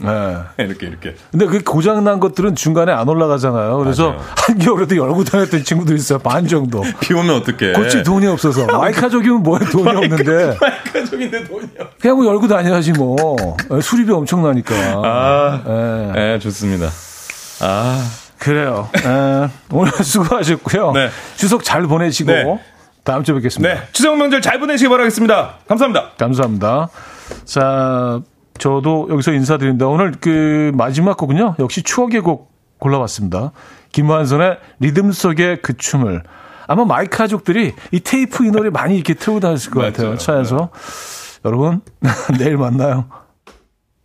네. [laughs]
이렇게 이렇게.
근데 그 고장 난 것들은 중간에 안 올라가잖아요. 그래서
맞아요.
한겨울에도 열고 다녔던 친구들 있어요. 반 정도. [laughs]
비 오면 어떡해.
고칠 돈이 없어서. 마이카족이면 뭐에 돈이 없는데.
마이카족인데 돈이요.
그냥 뭐 열고 다녀야지 뭐. 수리비 엄청나니까.
아,
예.
네, 좋습니다. 아,
그래요. 에, 오늘 [laughs] 수고하셨고요.
네.
추석 잘 보내시고
네.
다음 주에 뵙겠습니다.
네. 추석 명절 잘 보내시기 바라겠습니다. 감사합니다.
감사합니다. 자, 저도 여기서 인사드립니다. 오늘 그 마지막 곡은요. 역시 추억의 곡 골라봤습니다. 김완선의 리듬 속의 그 춤을. 아마 마이크 가족들이 이 테이프 이 노래 많이 이렇게 틀고 다녔을 것. 같아요. 차에서. 여러분, [laughs] 내일 만나요.